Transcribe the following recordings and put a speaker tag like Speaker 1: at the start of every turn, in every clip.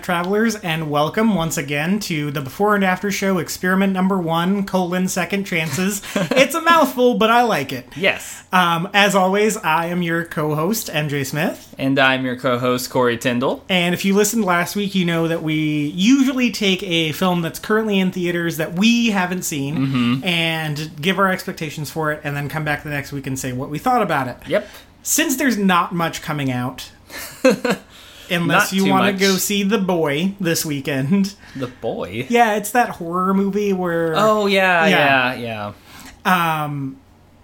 Speaker 1: Internet travelers, and welcome once again to the before and after show experiment number one, colon second chances. it's a mouthful, but I like it.
Speaker 2: Yes.
Speaker 1: Um, as always, I am your co-host, MJ Smith.
Speaker 2: And I'm your co host, Corey Tyndall.
Speaker 1: And if you listened last week, you know that we usually take a film that's currently in theaters that we haven't seen and give our expectations for it, and then come back the next week and say what we thought about it.
Speaker 2: Yep.
Speaker 1: Since there's not much coming out, unless
Speaker 2: Not
Speaker 1: you want to go see The Boy this weekend.
Speaker 2: The boy.
Speaker 1: Yeah, it's that horror movie where
Speaker 2: Oh, yeah,
Speaker 1: Yeah.
Speaker 2: yeah, yeah.
Speaker 1: um,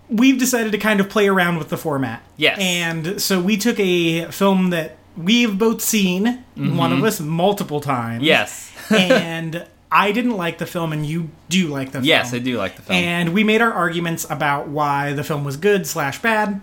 Speaker 1: we've decided to kind of play around with the format.
Speaker 2: Yes.
Speaker 1: And so we took a film that we've both seen, one of us multiple times.
Speaker 2: Mm-hmm. Yes.
Speaker 1: and I didn't like the film, and you do like the film.
Speaker 2: yes, I do like the film.
Speaker 1: And we made our arguments about why the film was good slash bad.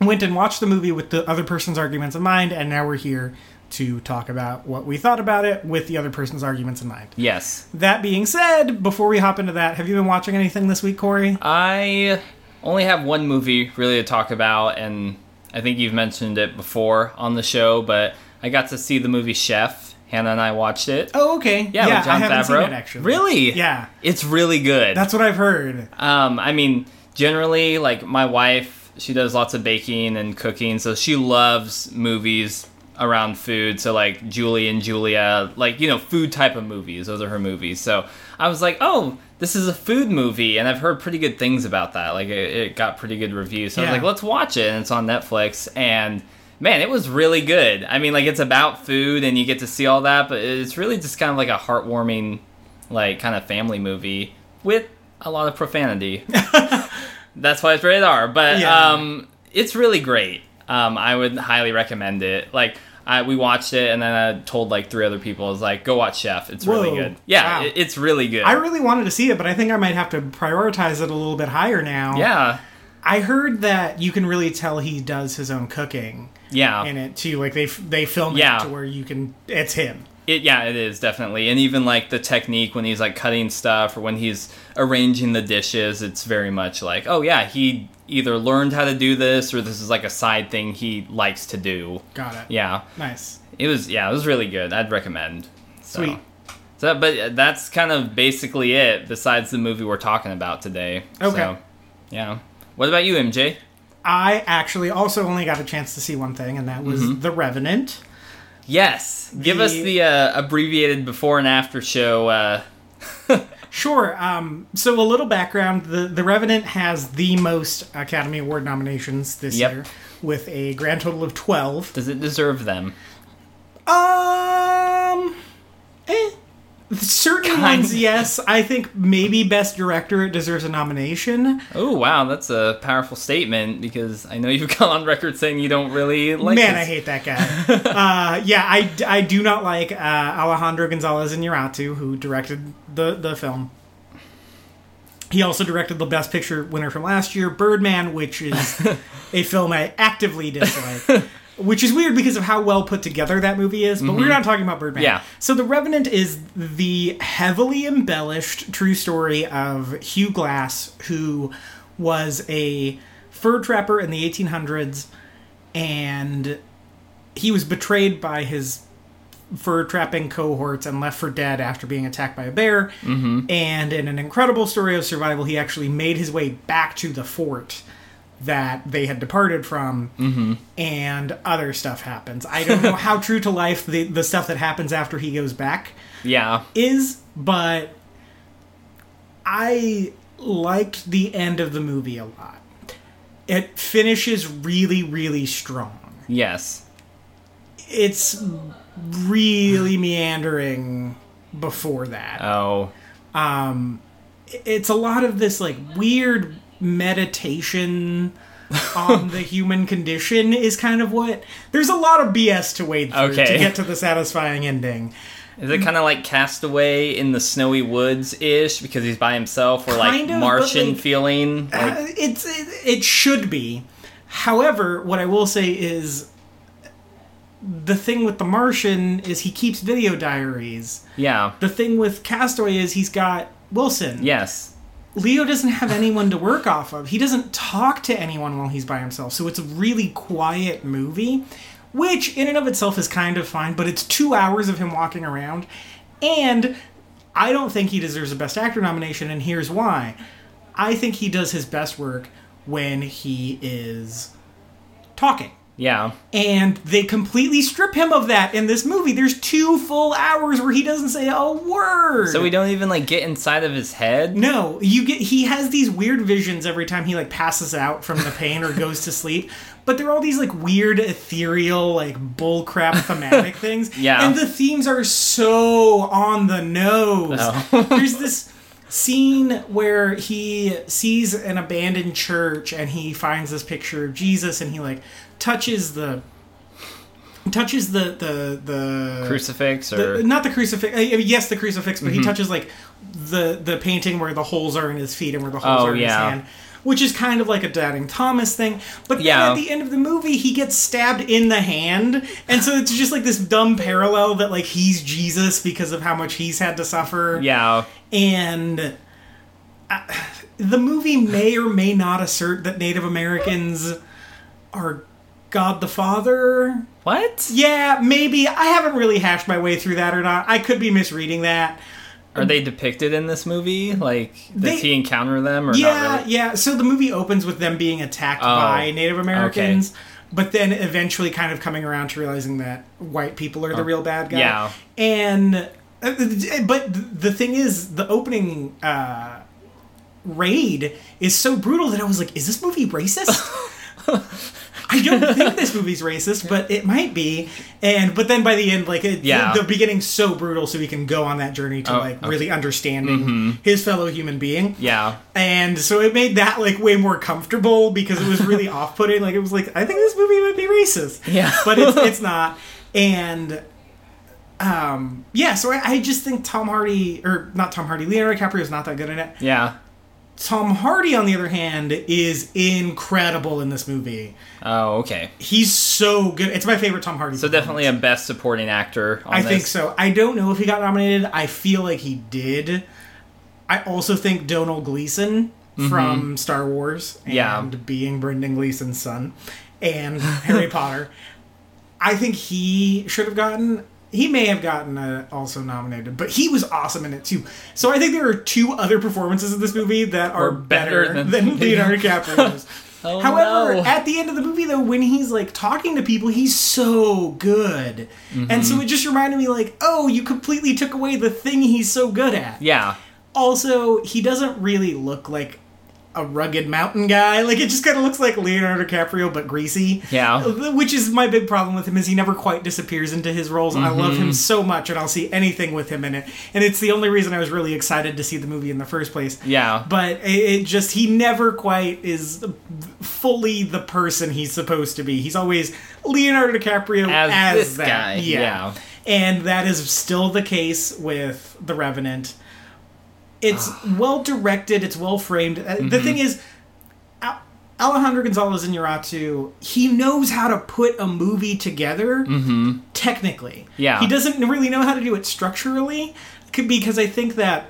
Speaker 1: Went and watched the movie with the other person's arguments in mind, and now we're here to talk about what we thought about it with the other person's arguments in mind.
Speaker 2: yes.
Speaker 1: That being said, before we hop into that, have you been watching anything this week, Corey?
Speaker 2: I only have one movie really to talk about, and I think you've mentioned it before on the show, but I got to see the movie Chef. Hannah and I watched it.
Speaker 1: Oh, okay.
Speaker 2: Yeah, with John
Speaker 1: I haven't
Speaker 2: Favreau.
Speaker 1: seen it actually.
Speaker 2: Really?
Speaker 1: Yeah,
Speaker 2: It's really good.
Speaker 1: that's what I've heard.
Speaker 2: Um, I mean, generally, like my wife, she does lots of baking and cooking, so she loves movies around food. So like Julie and Julia, like you know, food type of movies. Those are her movies. So I was like, oh, this is a food movie, and I've heard pretty good things about that. Like it, it got pretty good reviews. So I
Speaker 1: Yeah.
Speaker 2: was like, let's watch it, and it's on Netflix, and. Man, it was really good. I mean, like it's about food and you get to see all that, but it's really just kind of like a heartwarming, like kind of family movie with a lot of profanity. That's why it's rated R. But
Speaker 1: Yeah.
Speaker 2: um, it's really great. Um, I would highly recommend it. Like I, we watched it, and then I told like three other people, I was like, "Go watch Chef. It's really good. Yeah,
Speaker 1: Wow.
Speaker 2: it- it's really good.
Speaker 1: I really wanted to see it, but I think I might have to prioritize it a little bit higher now.
Speaker 2: yeah,
Speaker 1: I heard that you can really tell he does his own cooking
Speaker 2: yeah.
Speaker 1: in it too. Like they they film
Speaker 2: Yeah.
Speaker 1: it to where you can. It's him.
Speaker 2: It, yeah, it is definitely, and even like the technique when he's like cutting stuff or when he's arranging the dishes, it's very much like, oh yeah, he either learned how to do this or this is like a side thing he likes to do.
Speaker 1: Got it.
Speaker 2: Yeah,
Speaker 1: Nice.
Speaker 2: it was yeah, it was really good. I'd recommend. So.
Speaker 1: Sweet.
Speaker 2: So, but that's kind of basically it. Besides the movie we're talking about today.
Speaker 1: Okay.
Speaker 2: So, yeah. What about you, MJ?
Speaker 1: I actually also only got a chance to see one thing, and that was
Speaker 2: Mm-hmm.
Speaker 1: The Revenant.
Speaker 2: Yes. Give us
Speaker 1: The-
Speaker 2: the uh, abbreviated before and after show. Uh,
Speaker 1: Sure. Um, so a little background: the The Revenant has the most Academy Award nominations this
Speaker 2: Yep.
Speaker 1: year, with a grand total of twelve.
Speaker 2: does it deserve them?
Speaker 1: Um, eh. Certain
Speaker 2: Kind
Speaker 1: ones, yes. I think maybe Best Director it deserves a nomination.
Speaker 2: Oh wow, that's a powerful statement because I know you've gone on record saying you don't really like.
Speaker 1: Man,
Speaker 2: this.
Speaker 1: I hate that guy. uh, yeah, I, I do not like uh, Alejandro Gonzalez Iñárritu, who directed the the film. He also directed the Best Picture winner from last year, Birdman, which is a film I actively dislike. Which is weird because of how well put together that movie is, but we're not talking about Birdman.
Speaker 2: Yeah.
Speaker 1: So The Revenant is the heavily embellished true story of Hugh Glass, who was a fur trapper in the 1800s, and he was betrayed by his fur trapping cohorts and left for dead after being attacked by a bear. Mm-hmm. And in an incredible story of survival, he actually made his way back to the fort that they had departed from, mm-hmm. and other stuff happens. I don't know how true to life the, the stuff that happens after he goes back
Speaker 2: Yeah.
Speaker 1: is, but I liked the end of the movie a lot. It finishes really, really strong.
Speaker 2: Yes.
Speaker 1: It's really meandering before that.
Speaker 2: Oh.
Speaker 1: Um, it's a lot of this like weird meditation on the human condition is kind of what there's a lot of BS to wade through
Speaker 2: Okay.
Speaker 1: to get to the satisfying ending.
Speaker 2: Is it kind of like Castaway in the snowy woods ish because he's by himself, or like
Speaker 1: of,
Speaker 2: Martian
Speaker 1: like,
Speaker 2: feeling? Like,
Speaker 1: Uh, it's it, it should be. However, what I will say is the thing with the Martian is he keeps video diaries.
Speaker 2: yeah.
Speaker 1: The thing with Castaway is he's got Wilson.
Speaker 2: Yes.
Speaker 1: Leo doesn't have anyone to work off of. He doesn't talk to anyone while he's by himself. So it's a really quiet movie, which in and of itself is kind of fine, but it's two hours of him walking around. And I don't think he deserves a Best Actor nomination, and here's why. I think he does his best work when he is talking.
Speaker 2: Yeah.
Speaker 1: And they completely strip him of that in this movie. There's two full hours where he doesn't say a word.
Speaker 2: So we don't even like get inside of his head.
Speaker 1: No, you get he has these weird visions every time he like passes out from the pain or goes to sleep. But they're all these like weird ethereal like bullcrap thematic things.
Speaker 2: Yeah.
Speaker 1: And the themes are so on the nose.
Speaker 2: Oh.
Speaker 1: There's this scene where he sees an abandoned church and he finds this picture of Jesus and he like touches the touches the the the
Speaker 2: Crucifix
Speaker 1: the-
Speaker 2: or
Speaker 1: not the crucifix. uh, yes, the crucifix, but he
Speaker 2: Mm-hmm.
Speaker 1: touches like the the painting where the holes are in his feet and where the holes
Speaker 2: Oh,
Speaker 1: are in
Speaker 2: yeah.
Speaker 1: his hand, which is kind of like a doubting Thomas thing. But
Speaker 2: Yeah.
Speaker 1: at the end of the movie, he gets stabbed in the hand, and so it's just like this dumb parallel that like he's Jesus because of how much he's had to suffer,
Speaker 2: yeah.
Speaker 1: and. uh, The movie may or may not assert that Native Americans are God the Father.
Speaker 2: What?
Speaker 1: Yeah, maybe. I haven't really hashed my way through that or not. I could be misreading that.
Speaker 2: Are they depicted in this movie? Like, does
Speaker 1: They-
Speaker 2: he encounter them or
Speaker 1: yeah,
Speaker 2: not really?
Speaker 1: yeah. So the movie opens with them being attacked
Speaker 2: Oh,
Speaker 1: by Native Americans, but then eventually kind of coming around to realizing that white people are the real bad guy.
Speaker 2: Oh, yeah.
Speaker 1: And uh, but the thing is, the opening uh, raid is so brutal that I was like, is this movie racist? I don't think this movie's racist, but it might be. And but then by the end, like it,
Speaker 2: Yeah.
Speaker 1: the, the beginning's so brutal, so he can go on that journey to
Speaker 2: Oh,
Speaker 1: like
Speaker 2: okay. Mm-hmm.
Speaker 1: really understanding his fellow human being.
Speaker 2: Yeah.
Speaker 1: And so it made that like way more comfortable because it was really off-putting. Like it was like I think this movie might be racist,
Speaker 2: Yeah.
Speaker 1: but it's it's not. And um, yeah, so I, I just think Tom Hardy or not Tom Hardy, Leonardo DiCaprio is not that good in it.
Speaker 2: Yeah.
Speaker 1: Tom Hardy, on the other hand, is incredible in this movie.
Speaker 2: Oh, okay.
Speaker 1: He's so good. It's my favorite Tom Hardy.
Speaker 2: So definitely a best supporting actor. On
Speaker 1: I
Speaker 2: this.
Speaker 1: think so. I don't know if he got nominated. I feel like he did. I also think Domhnall Gleeson mm-hmm. from Star Wars and
Speaker 2: Yeah.
Speaker 1: being Brendan Gleeson's son and Harry Potter. I think he should have gotten. He may have gotten uh, also nominated, but he was awesome in it too. So I think there are two other performances in this movie that are
Speaker 2: better
Speaker 1: better,
Speaker 2: than-
Speaker 1: Leonardo DiCaprio's.
Speaker 2: Oh,
Speaker 1: However,
Speaker 2: no.
Speaker 1: at the end of the movie, though, when he's like talking to people, he's so good, and
Speaker 2: Mm-hmm.
Speaker 1: so it just reminded me, like, oh, you completely took away the thing he's so good at.
Speaker 2: Yeah.
Speaker 1: Also, he doesn't really look like a rugged mountain guy. Like it just kind of looks like Leonardo DiCaprio, but greasy.
Speaker 2: Yeah.
Speaker 1: Which is my big problem with him is he never quite disappears into his roles. I love
Speaker 2: Mm-hmm.
Speaker 1: him so much, and I'll see anything with him in it. And it's the only reason I was really excited to see the movie in the first place.
Speaker 2: Yeah.
Speaker 1: But it, it just he never quite is fully the person he's supposed to be. He's always Leonardo DiCaprio
Speaker 2: As
Speaker 1: as,
Speaker 2: this
Speaker 1: that.
Speaker 2: guy, yeah.
Speaker 1: And that is still the case with The Revenant. It's
Speaker 2: Ah.
Speaker 1: well directed, it's well framed. Uh,
Speaker 2: Mm-hmm.
Speaker 1: The thing is Alejandro Gonzalez Inarritu, he knows how to put a movie together technically.
Speaker 2: Mm-hmm. Yeah.
Speaker 1: He doesn't really know how to do it structurally because I think that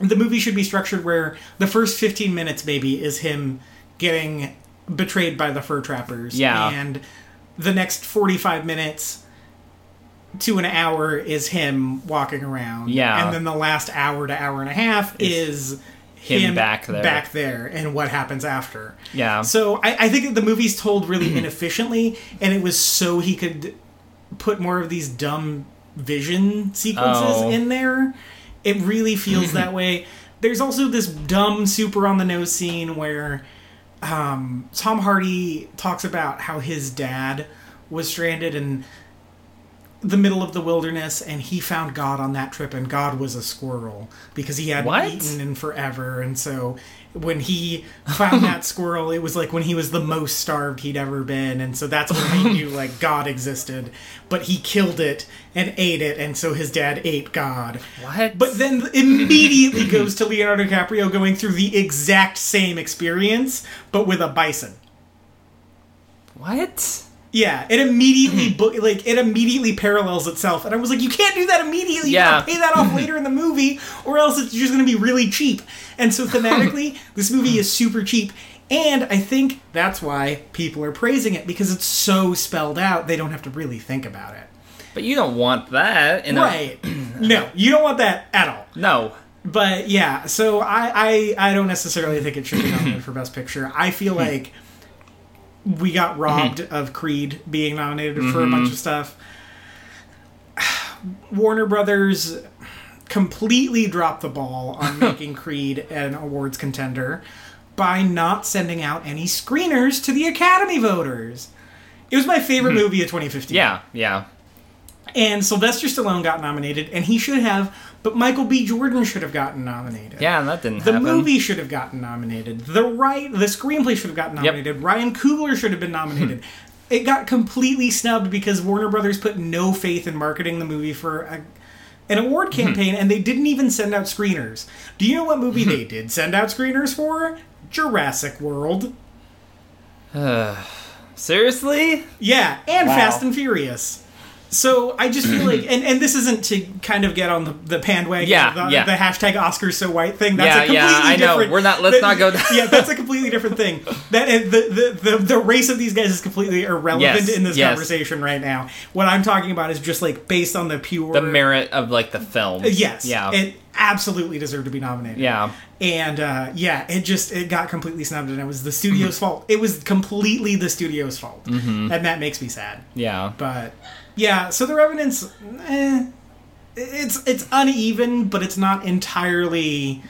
Speaker 1: the movie should be structured where the first 15 minutes maybe is him getting betrayed by the fur trappers
Speaker 2: Yeah.
Speaker 1: and the next 45 minutes to an hour is him walking around
Speaker 2: Yeah.
Speaker 1: and then the last hour to hour and a half is,
Speaker 2: him back there.
Speaker 1: back there and what happens after
Speaker 2: Yeah.
Speaker 1: so I, I think that the movie's told really inefficiently, and it was so he could put more of these dumb vision sequences
Speaker 2: Oh.
Speaker 1: in there. It really feels that way. There's also this dumb, super on the nose scene where um, Tom Hardy talks about how his dad was stranded, and the middle of the wilderness and he found God on that trip and God was a squirrel because he hadn't
Speaker 2: What?
Speaker 1: eaten in forever and so when he found that squirrel it was like when he was the most starved he'd ever been and so that's when he knew like God existed but he killed it and ate it and so his dad ate God
Speaker 2: What?
Speaker 1: but then immediately goes to Leonardo DiCaprio going through the exact same experience but with a bison
Speaker 2: what?
Speaker 1: Yeah, it immediately hmm. bo- like it immediately parallels itself, and I was like, you can't do that immediately. You
Speaker 2: Yeah.
Speaker 1: gotta pay that off later in the movie, or else it's just going to be really cheap. And so thematically, this movie is super cheap, and I think that's why people are praising it because it's so spelled out. They don't have to really think about it.
Speaker 2: But you don't want that in a
Speaker 1: Right? no, you don't want that at all.
Speaker 2: no.
Speaker 1: But yeah, so I I, I don't necessarily think it should be nominated for Best Picture. I feel hmm. like we got mm-hmm. robbed of Creed being nominated for a bunch mm-hmm. of stuff. Warner Brothers completely dropped the ball on making Creed an awards contender by not sending out any screeners to the Academy voters. It was my favorite mm-hmm. movie of 2015.
Speaker 2: Yeah, yeah.
Speaker 1: And Sylvester Stallone got nominated, and he should have, but Michael B. Jordan should have gotten nominated.
Speaker 2: Yeah, that didn't
Speaker 1: The
Speaker 2: happen.
Speaker 1: movie should have gotten nominated. The right, the screenplay should have gotten nominated. Ryan Coogler should have been nominated. it got completely snubbed because Warner Brothers put no faith in marketing the movie for a, an award hmm. campaign, and they didn't even send out screeners. Do you know what movie hmm. they did send out screeners for? Jurassic World.
Speaker 2: Seriously?
Speaker 1: Yeah, and
Speaker 2: Wow.
Speaker 1: Fast and Furious. So I just feel like, and, and this isn't to kind of get on the, the bandwagon,
Speaker 2: Yeah,
Speaker 1: the,
Speaker 2: yeah.
Speaker 1: the hashtag Oscars so white thing. That's
Speaker 2: Yeah,
Speaker 1: a completely
Speaker 2: yeah, I know.
Speaker 1: different.
Speaker 2: We're not- let's
Speaker 1: that-
Speaker 2: not go down-
Speaker 1: Yeah, that's a completely different thing. That the, the the the race of these guys is completely irrelevant
Speaker 2: Yes,
Speaker 1: in this
Speaker 2: yes.
Speaker 1: conversation right now. What I'm talking about is just like based on the pure
Speaker 2: The merit of like the film.
Speaker 1: Yes,
Speaker 2: Yeah.
Speaker 1: it absolutely deserved to be nominated.
Speaker 2: yeah.
Speaker 1: and uh, yeah, it just it got completely snubbed, and it was the studio's fault. It was completely the studio's fault,
Speaker 2: Mm-hmm.
Speaker 1: and that makes me sad.
Speaker 2: Yeah.
Speaker 1: But yeah, so the Revenant's eh, it's it's uneven, but it's not entirely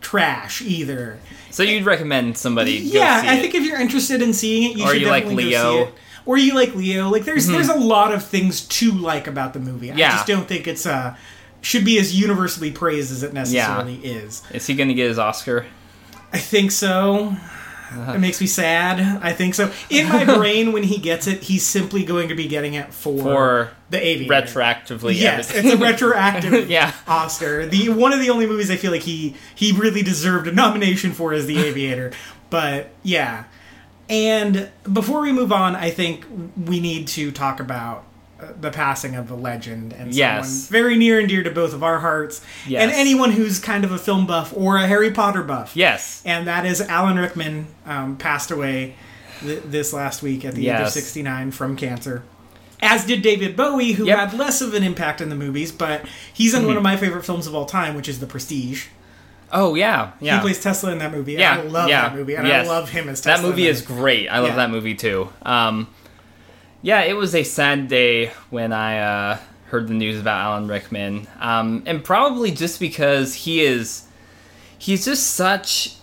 Speaker 1: trash either.
Speaker 2: So you'd recommend somebody go
Speaker 1: yeah, I
Speaker 2: it.
Speaker 1: think if you're interested in seeing it, you
Speaker 2: Or
Speaker 1: should
Speaker 2: you like
Speaker 1: definitely go
Speaker 2: Leo. Mm-hmm.
Speaker 1: see it. Or you like Leo. Like there's there's a lot of things to like about the movie. I
Speaker 2: Yeah.
Speaker 1: just don't think it's uh should be as universally praised as it necessarily is.
Speaker 2: Is he gonna get his Oscar?
Speaker 1: I think so. It makes me sad. I think so. In my brain, when he gets it, he's simply going to be getting it for,
Speaker 2: For
Speaker 1: the Aviator.
Speaker 2: Retroactively.
Speaker 1: Yes,
Speaker 2: everything.
Speaker 1: it's a retroactive
Speaker 2: Yeah.
Speaker 1: Oscar. The one of the only movies I feel like he he really deserved a nomination for is The Aviator. but yeah. And before we move on, I think we need to talk about the passing of a legend and
Speaker 2: Yes.
Speaker 1: someone very near and dear to both of our hearts
Speaker 2: Yes.
Speaker 1: and anyone who's kind of a film buff or a Harry Potter buff
Speaker 2: Yes.
Speaker 1: and that is Alan Rickman um, passed away th- this last week at the age of 69 from cancer. As did David Bowie, who
Speaker 2: Yep.
Speaker 1: had less of an impact in the movies, but he's in one of my favorite films of all time, which is The Prestige.
Speaker 2: Oh yeah. Yeah.
Speaker 1: He plays Tesla in that movie.
Speaker 2: Yeah,
Speaker 1: I love
Speaker 2: yeah,
Speaker 1: that movie, and
Speaker 2: yes.
Speaker 1: I love him as Tesla.
Speaker 2: that movie is great. I love
Speaker 1: Yeah.
Speaker 2: that movie too. Um, yeah, it was a sad day when I uh, heard the news about Alan Rickman, um, and probably just because he is, he's just such.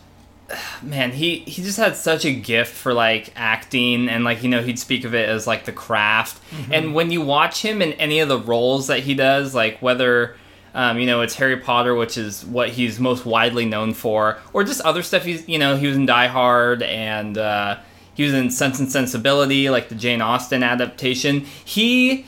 Speaker 2: Man, he he just had such a gift for like acting and like you know he'd speak of it as like the craft. And when you watch him in any of the roles that he does, like whether um, you know, it's Harry Potter, which is what he's most widely known for, or just other stuff. He's, you know, he was in Die Hard and uh, he was in Sense and Sensibility, like the Jane Austen adaptation. He,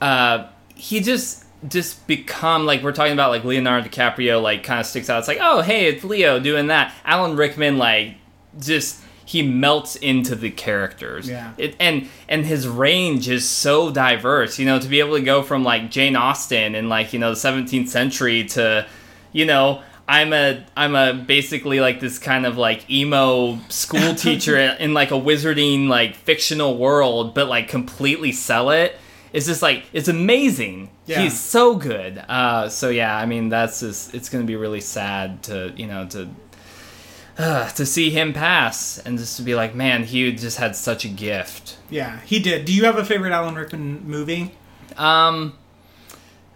Speaker 2: uh, he just just become like we're talking about like Leonardo DiCaprio, like kind of sticks out. It's like, oh, hey, it's Leo doing that. Alan Rickman, like, just he melts into the characters.
Speaker 1: Yeah.
Speaker 2: It, and and his range is so diverse. You know, to be able to go from like Jane Austen in like you know the 17th century to, you know. I'm a I'm a basically like this kind of like emo school teacher in like a wizarding like fictional world, but like completely sell it. It's just like it's amazing.
Speaker 1: Yeah.
Speaker 2: He's so good. Uh, so yeah, I mean that's just it's gonna be really sad to you know to uh, to see him pass and just to be like, man, he just had such a gift.
Speaker 1: Yeah, he did. Do you have a favorite Alan Rickman movie?
Speaker 2: Um,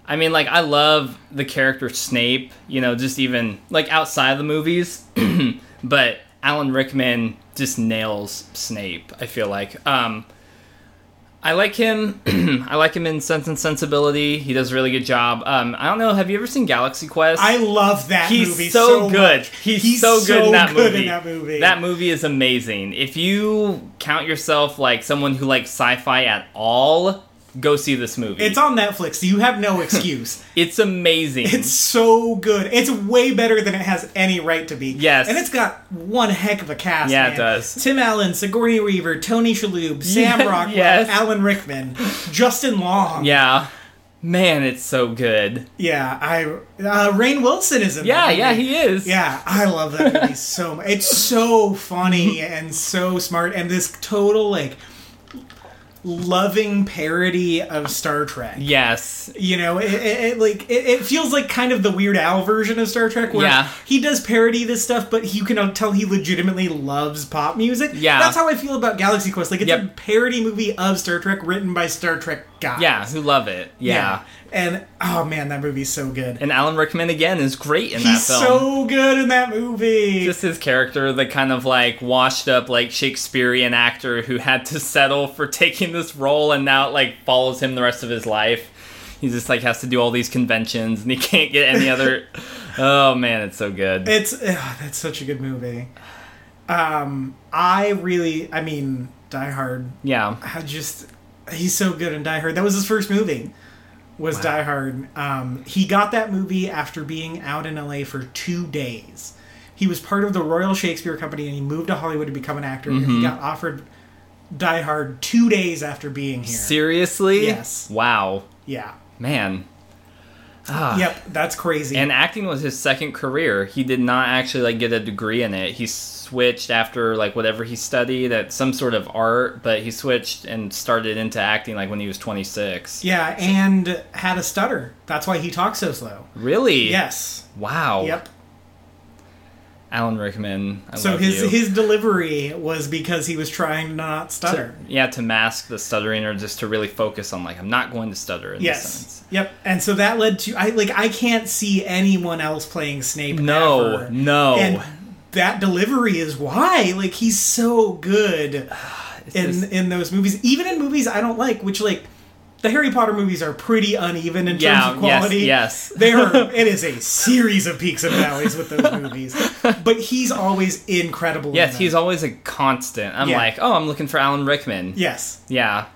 Speaker 2: I mean, like I love the character Snape. You know, just even like outside of the movies, but Alan Rickman just nails Snape. I feel like. Um, I like him. I like him in Sense and Sensibility. He does a really good job. Um, I don't know. Have you ever seen Galaxy Quest?
Speaker 1: I love that
Speaker 2: He's
Speaker 1: movie
Speaker 2: so,
Speaker 1: so,
Speaker 2: good.
Speaker 1: much.
Speaker 2: He's, so good, in, that
Speaker 1: good in that movie.
Speaker 2: That movie is amazing. If you count yourself like someone who likes sci-fi at all, go see this movie.
Speaker 1: It's on Netflix, you have no excuse.
Speaker 2: It's amazing.
Speaker 1: it's so good. It's way better than it has any right to be.
Speaker 2: Yes.
Speaker 1: And it's got one heck of a cast.
Speaker 2: Yeah, it does.
Speaker 1: Tim Allen, Sigourney Weaver, Tony Shalhoub, Sam
Speaker 2: Yeah,
Speaker 1: Rockwell,
Speaker 2: yes.
Speaker 1: Alan Rickman, Justin Long.
Speaker 2: yeah. Man, it's so good.
Speaker 1: Yeah, I uh, Rainn Wilson is in it.
Speaker 2: Yeah,
Speaker 1: yeah,
Speaker 2: he is.
Speaker 1: Yeah, I love that movie so much. It's so funny and so smart, and this total like loving parody of Star Trek.
Speaker 2: Yes.
Speaker 1: You know, it, it, it like it, it feels like kind of the Weird Al version of Star Trek, where
Speaker 2: Yeah.
Speaker 1: he does parody this stuff, but you can tell he legitimately loves pop music.
Speaker 2: Yeah.
Speaker 1: that's how I feel about Galaxy Quest. Like it's a parody movie of Star Trek written by Star Trek guys.
Speaker 2: Yeah, who love it. Yeah.
Speaker 1: and oh man, that movie's so good.
Speaker 2: And Alan Rickman again is great in
Speaker 1: He's
Speaker 2: that film.
Speaker 1: so good in that movie.
Speaker 2: just his character, the kind of like washed up like Shakespearean actor who had to settle for taking this role and now it like follows him the rest of his life. He just like has to do all these conventions and he can't get any other. oh man, it's so good.
Speaker 1: It's ugh, that's such a good movie. Um, I really, I mean, Die Hard.
Speaker 2: yeah,
Speaker 1: I just he's so good in Die Hard. That was his first movie. Was Die Hard. Um, he got that movie after being out in LA for two days. He was part of the Royal Shakespeare Company and he moved to Hollywood to become an actor. And
Speaker 2: Mm-hmm.
Speaker 1: he got offered Die Hard two days after being here.
Speaker 2: seriously.
Speaker 1: Yes.
Speaker 2: Wow,
Speaker 1: yeah.
Speaker 2: man. Ah.
Speaker 1: Yep. That's crazy.
Speaker 2: And acting was his second career. He did not actually like get a degree in it. He switched after like whatever he studied at some sort of art, but he switched and started into acting like when he was 26.
Speaker 1: yeah, and had a stutter. That's why he talks so slow.
Speaker 2: Really?
Speaker 1: Yes.
Speaker 2: Wow.
Speaker 1: Yep.
Speaker 2: Alan Rickman. I
Speaker 1: So his
Speaker 2: you.
Speaker 1: his delivery was because he was trying to not
Speaker 2: to,
Speaker 1: stutter.
Speaker 2: yeah, to mask the stuttering or just to really focus on like I'm not going to stutter in this
Speaker 1: yes.
Speaker 2: sense.
Speaker 1: Yep. And so that led to I like I can't see anyone else playing Snape.
Speaker 2: No,
Speaker 1: ever.
Speaker 2: no.
Speaker 1: And that delivery is why like he's so good in
Speaker 2: just-
Speaker 1: in those movies. Even in movies I don't like, which like the Harry Potter movies are pretty uneven in
Speaker 2: Yeah,
Speaker 1: terms of quality.
Speaker 2: yes, yes.
Speaker 1: they are. It is a series of peaks and valleys with those movies, but he's always incredible. in
Speaker 2: yes,
Speaker 1: them.
Speaker 2: he's always a constant. I'm
Speaker 1: Yeah.
Speaker 2: like, oh, I'm looking for Alan Rickman.
Speaker 1: yes.
Speaker 2: Yeah.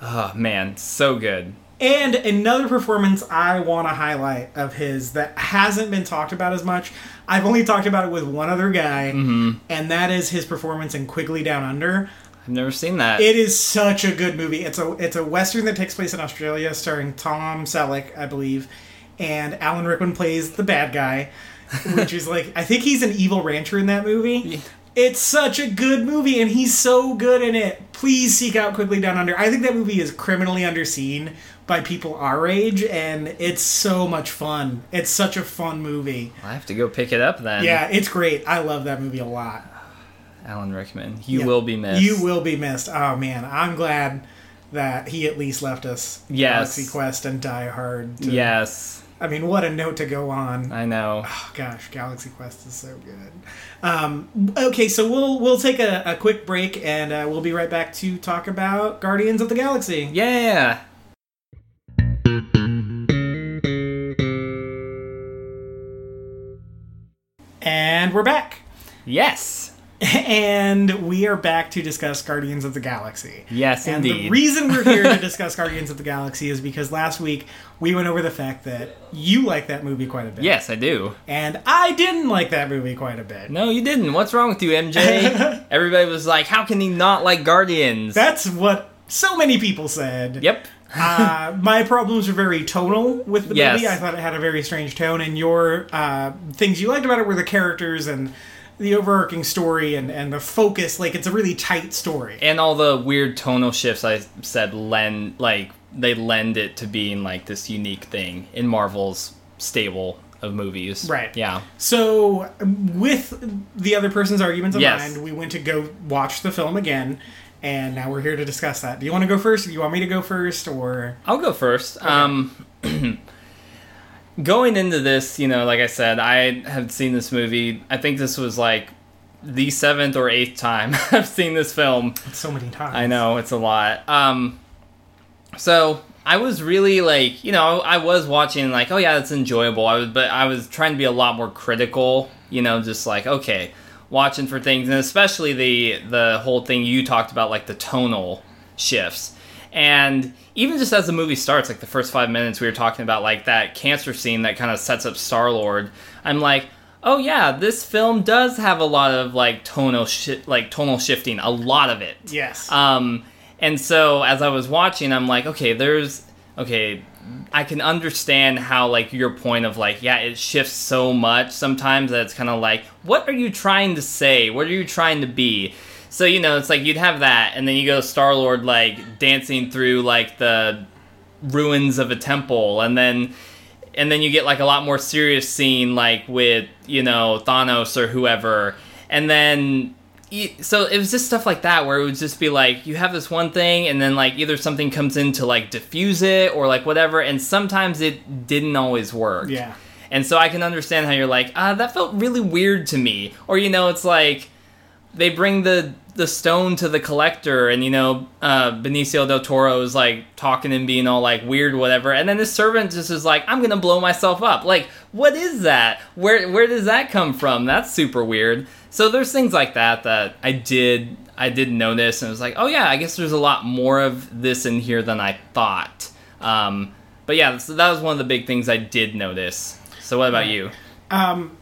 Speaker 2: Oh man, so good.
Speaker 1: And another performance I want to highlight of his that hasn't been talked about as much. I've only talked about it with one other guy,
Speaker 2: Mm-hmm.
Speaker 1: and that is his performance in Quigley Down Under.
Speaker 2: I've never seen that.
Speaker 1: It is such a good movie. It's a it's a western that takes place in Australia, starring Tom Selleck, I believe, and Alan Rickman plays the bad guy, which is like I think he's an evil rancher in that movie. It's such a good movie, and he's so good in it. Please seek out Quigley Down Under. I think that movie is criminally underseen by people our age, and it's so much fun. It's such a fun movie.
Speaker 2: I have to go pick it up then.
Speaker 1: Yeah, it's great. I love that movie a lot.
Speaker 2: Alan Rickman. You
Speaker 1: Yeah.
Speaker 2: will be missed.
Speaker 1: You will be missed. Oh man, I'm glad that he at least left us
Speaker 2: Yes.
Speaker 1: Galaxy Quest and Die Hard.
Speaker 2: Yes,
Speaker 1: I mean, what a note to go on.
Speaker 2: I know.
Speaker 1: Oh, gosh, Galaxy Quest is so good. Um, okay, so we'll we'll take a, a quick break and uh, we'll be right back to talk about Guardians of the Galaxy.
Speaker 2: Yeah.
Speaker 1: And we're back.
Speaker 2: Yes.
Speaker 1: And we are back to discuss Guardians of the Galaxy.
Speaker 2: Yes,
Speaker 1: And the reason we're here to discuss Guardians of the Galaxy is because last week we went over the fact that you like that movie quite a bit.
Speaker 2: yes, I do.
Speaker 1: And I didn't like that movie quite a bit.
Speaker 2: No, you didn't. What's wrong with you, MJ? Everybody was like, "How can he not like Guardians?"
Speaker 1: That's what so many people said.
Speaker 2: yep.
Speaker 1: uh, my problems were very tonal with the
Speaker 2: Yes.
Speaker 1: movie. I thought it had a very strange tone, and your uh, things you liked about it were the characters and the overarching story and, and the focus. Like, it's a really tight story.
Speaker 2: And all the weird tonal shifts I said lend like they lend it to being like this unique thing in Marvel's stable of movies.
Speaker 1: Right.
Speaker 2: Yeah.
Speaker 1: So, with the other person's arguments in
Speaker 2: Yes.
Speaker 1: mind, we went to go watch the film again, and now we're here to discuss that. Do you want to go first? Do you want me to go first, or
Speaker 2: I'll go first. Um, going into this, you know, like I said, I had seen this movie. I think this was like the seventh or eighth time I've seen this film.
Speaker 1: so many times?
Speaker 2: I know it's a lot. Um, so I was really like, you know, I was watching like, oh yeah, it's enjoyable. I was, but I was trying to be a lot more critical. You know, just like okay, watching for things, and especially the the whole thing you talked about, like the tonal shifts, and even just as the movie starts, like the first five minutes, we were talking about like that cancer scene that kind of sets up Star Lord. I'm like, oh yeah, this film does have a lot of like tonal shi- like tonal shifting, a lot of it.
Speaker 1: Yes.
Speaker 2: Um, and so as I was watching, I'm like, okay, there's okay. I can understand how like your point of like, yeah, it shifts so much sometimes that it's kind of like, what are you trying to say? What are you trying to be? So you know, it's like you'd have that, and then you go Star Lord like dancing through like the ruins of a temple, and then and then you get like a lot more serious scene like with you know Thanos or whoever, and then so it was just stuff like that where it would just be like you have this one thing, and then like either something comes in to like diffuse it or like whatever, and sometimes it didn't always work.
Speaker 1: yeah.
Speaker 2: And so I can understand how you're like, ah, that felt really weird to me. Or you know, it's like they bring the the stone to the collector, and you know, uh, Benicio del Toro is like talking and being all like weird, whatever. And then the servant just is like, I'm gonna blow myself up. Like, what is that? Where where does that come from? That's super weird. So there's things like that that I did I didn't notice, and it was like, oh yeah, I guess there's a lot more of this in here than I thought. Um, but yeah, so that was one of the big things I did notice. So what about you?
Speaker 1: Um,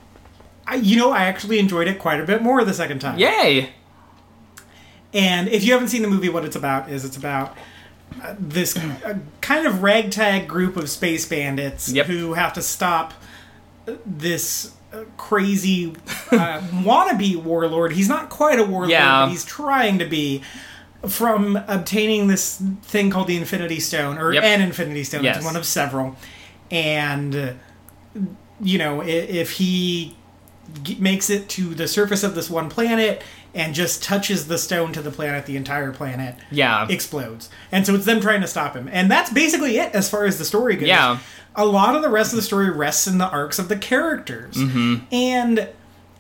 Speaker 1: I, you know, I actually enjoyed it quite a bit more the second time.
Speaker 2: Yay!
Speaker 1: And if you haven't seen the movie, what it's about is it's about uh, this uh, kind of ragtag group of space bandits
Speaker 2: Yep.
Speaker 1: who have to stop uh, this uh, crazy uh, wannabe warlord. He's not quite a warlord,
Speaker 2: Yeah.
Speaker 1: but he's trying to be. From obtaining this thing called the Infinity Stone, or
Speaker 2: Yep.
Speaker 1: an Infinity Stone,
Speaker 2: Yes.
Speaker 1: it's one of several. And, uh, you know, i- if he g- makes it to the surface of this one planet and just touches the stone to the planet, the entire planet
Speaker 2: Yeah.
Speaker 1: explodes. And so it's them trying to stop him. And that's basically it as far as the story goes.
Speaker 2: Yeah.
Speaker 1: A lot of the rest of the story rests in the arcs of the characters.
Speaker 2: Mm-hmm.
Speaker 1: And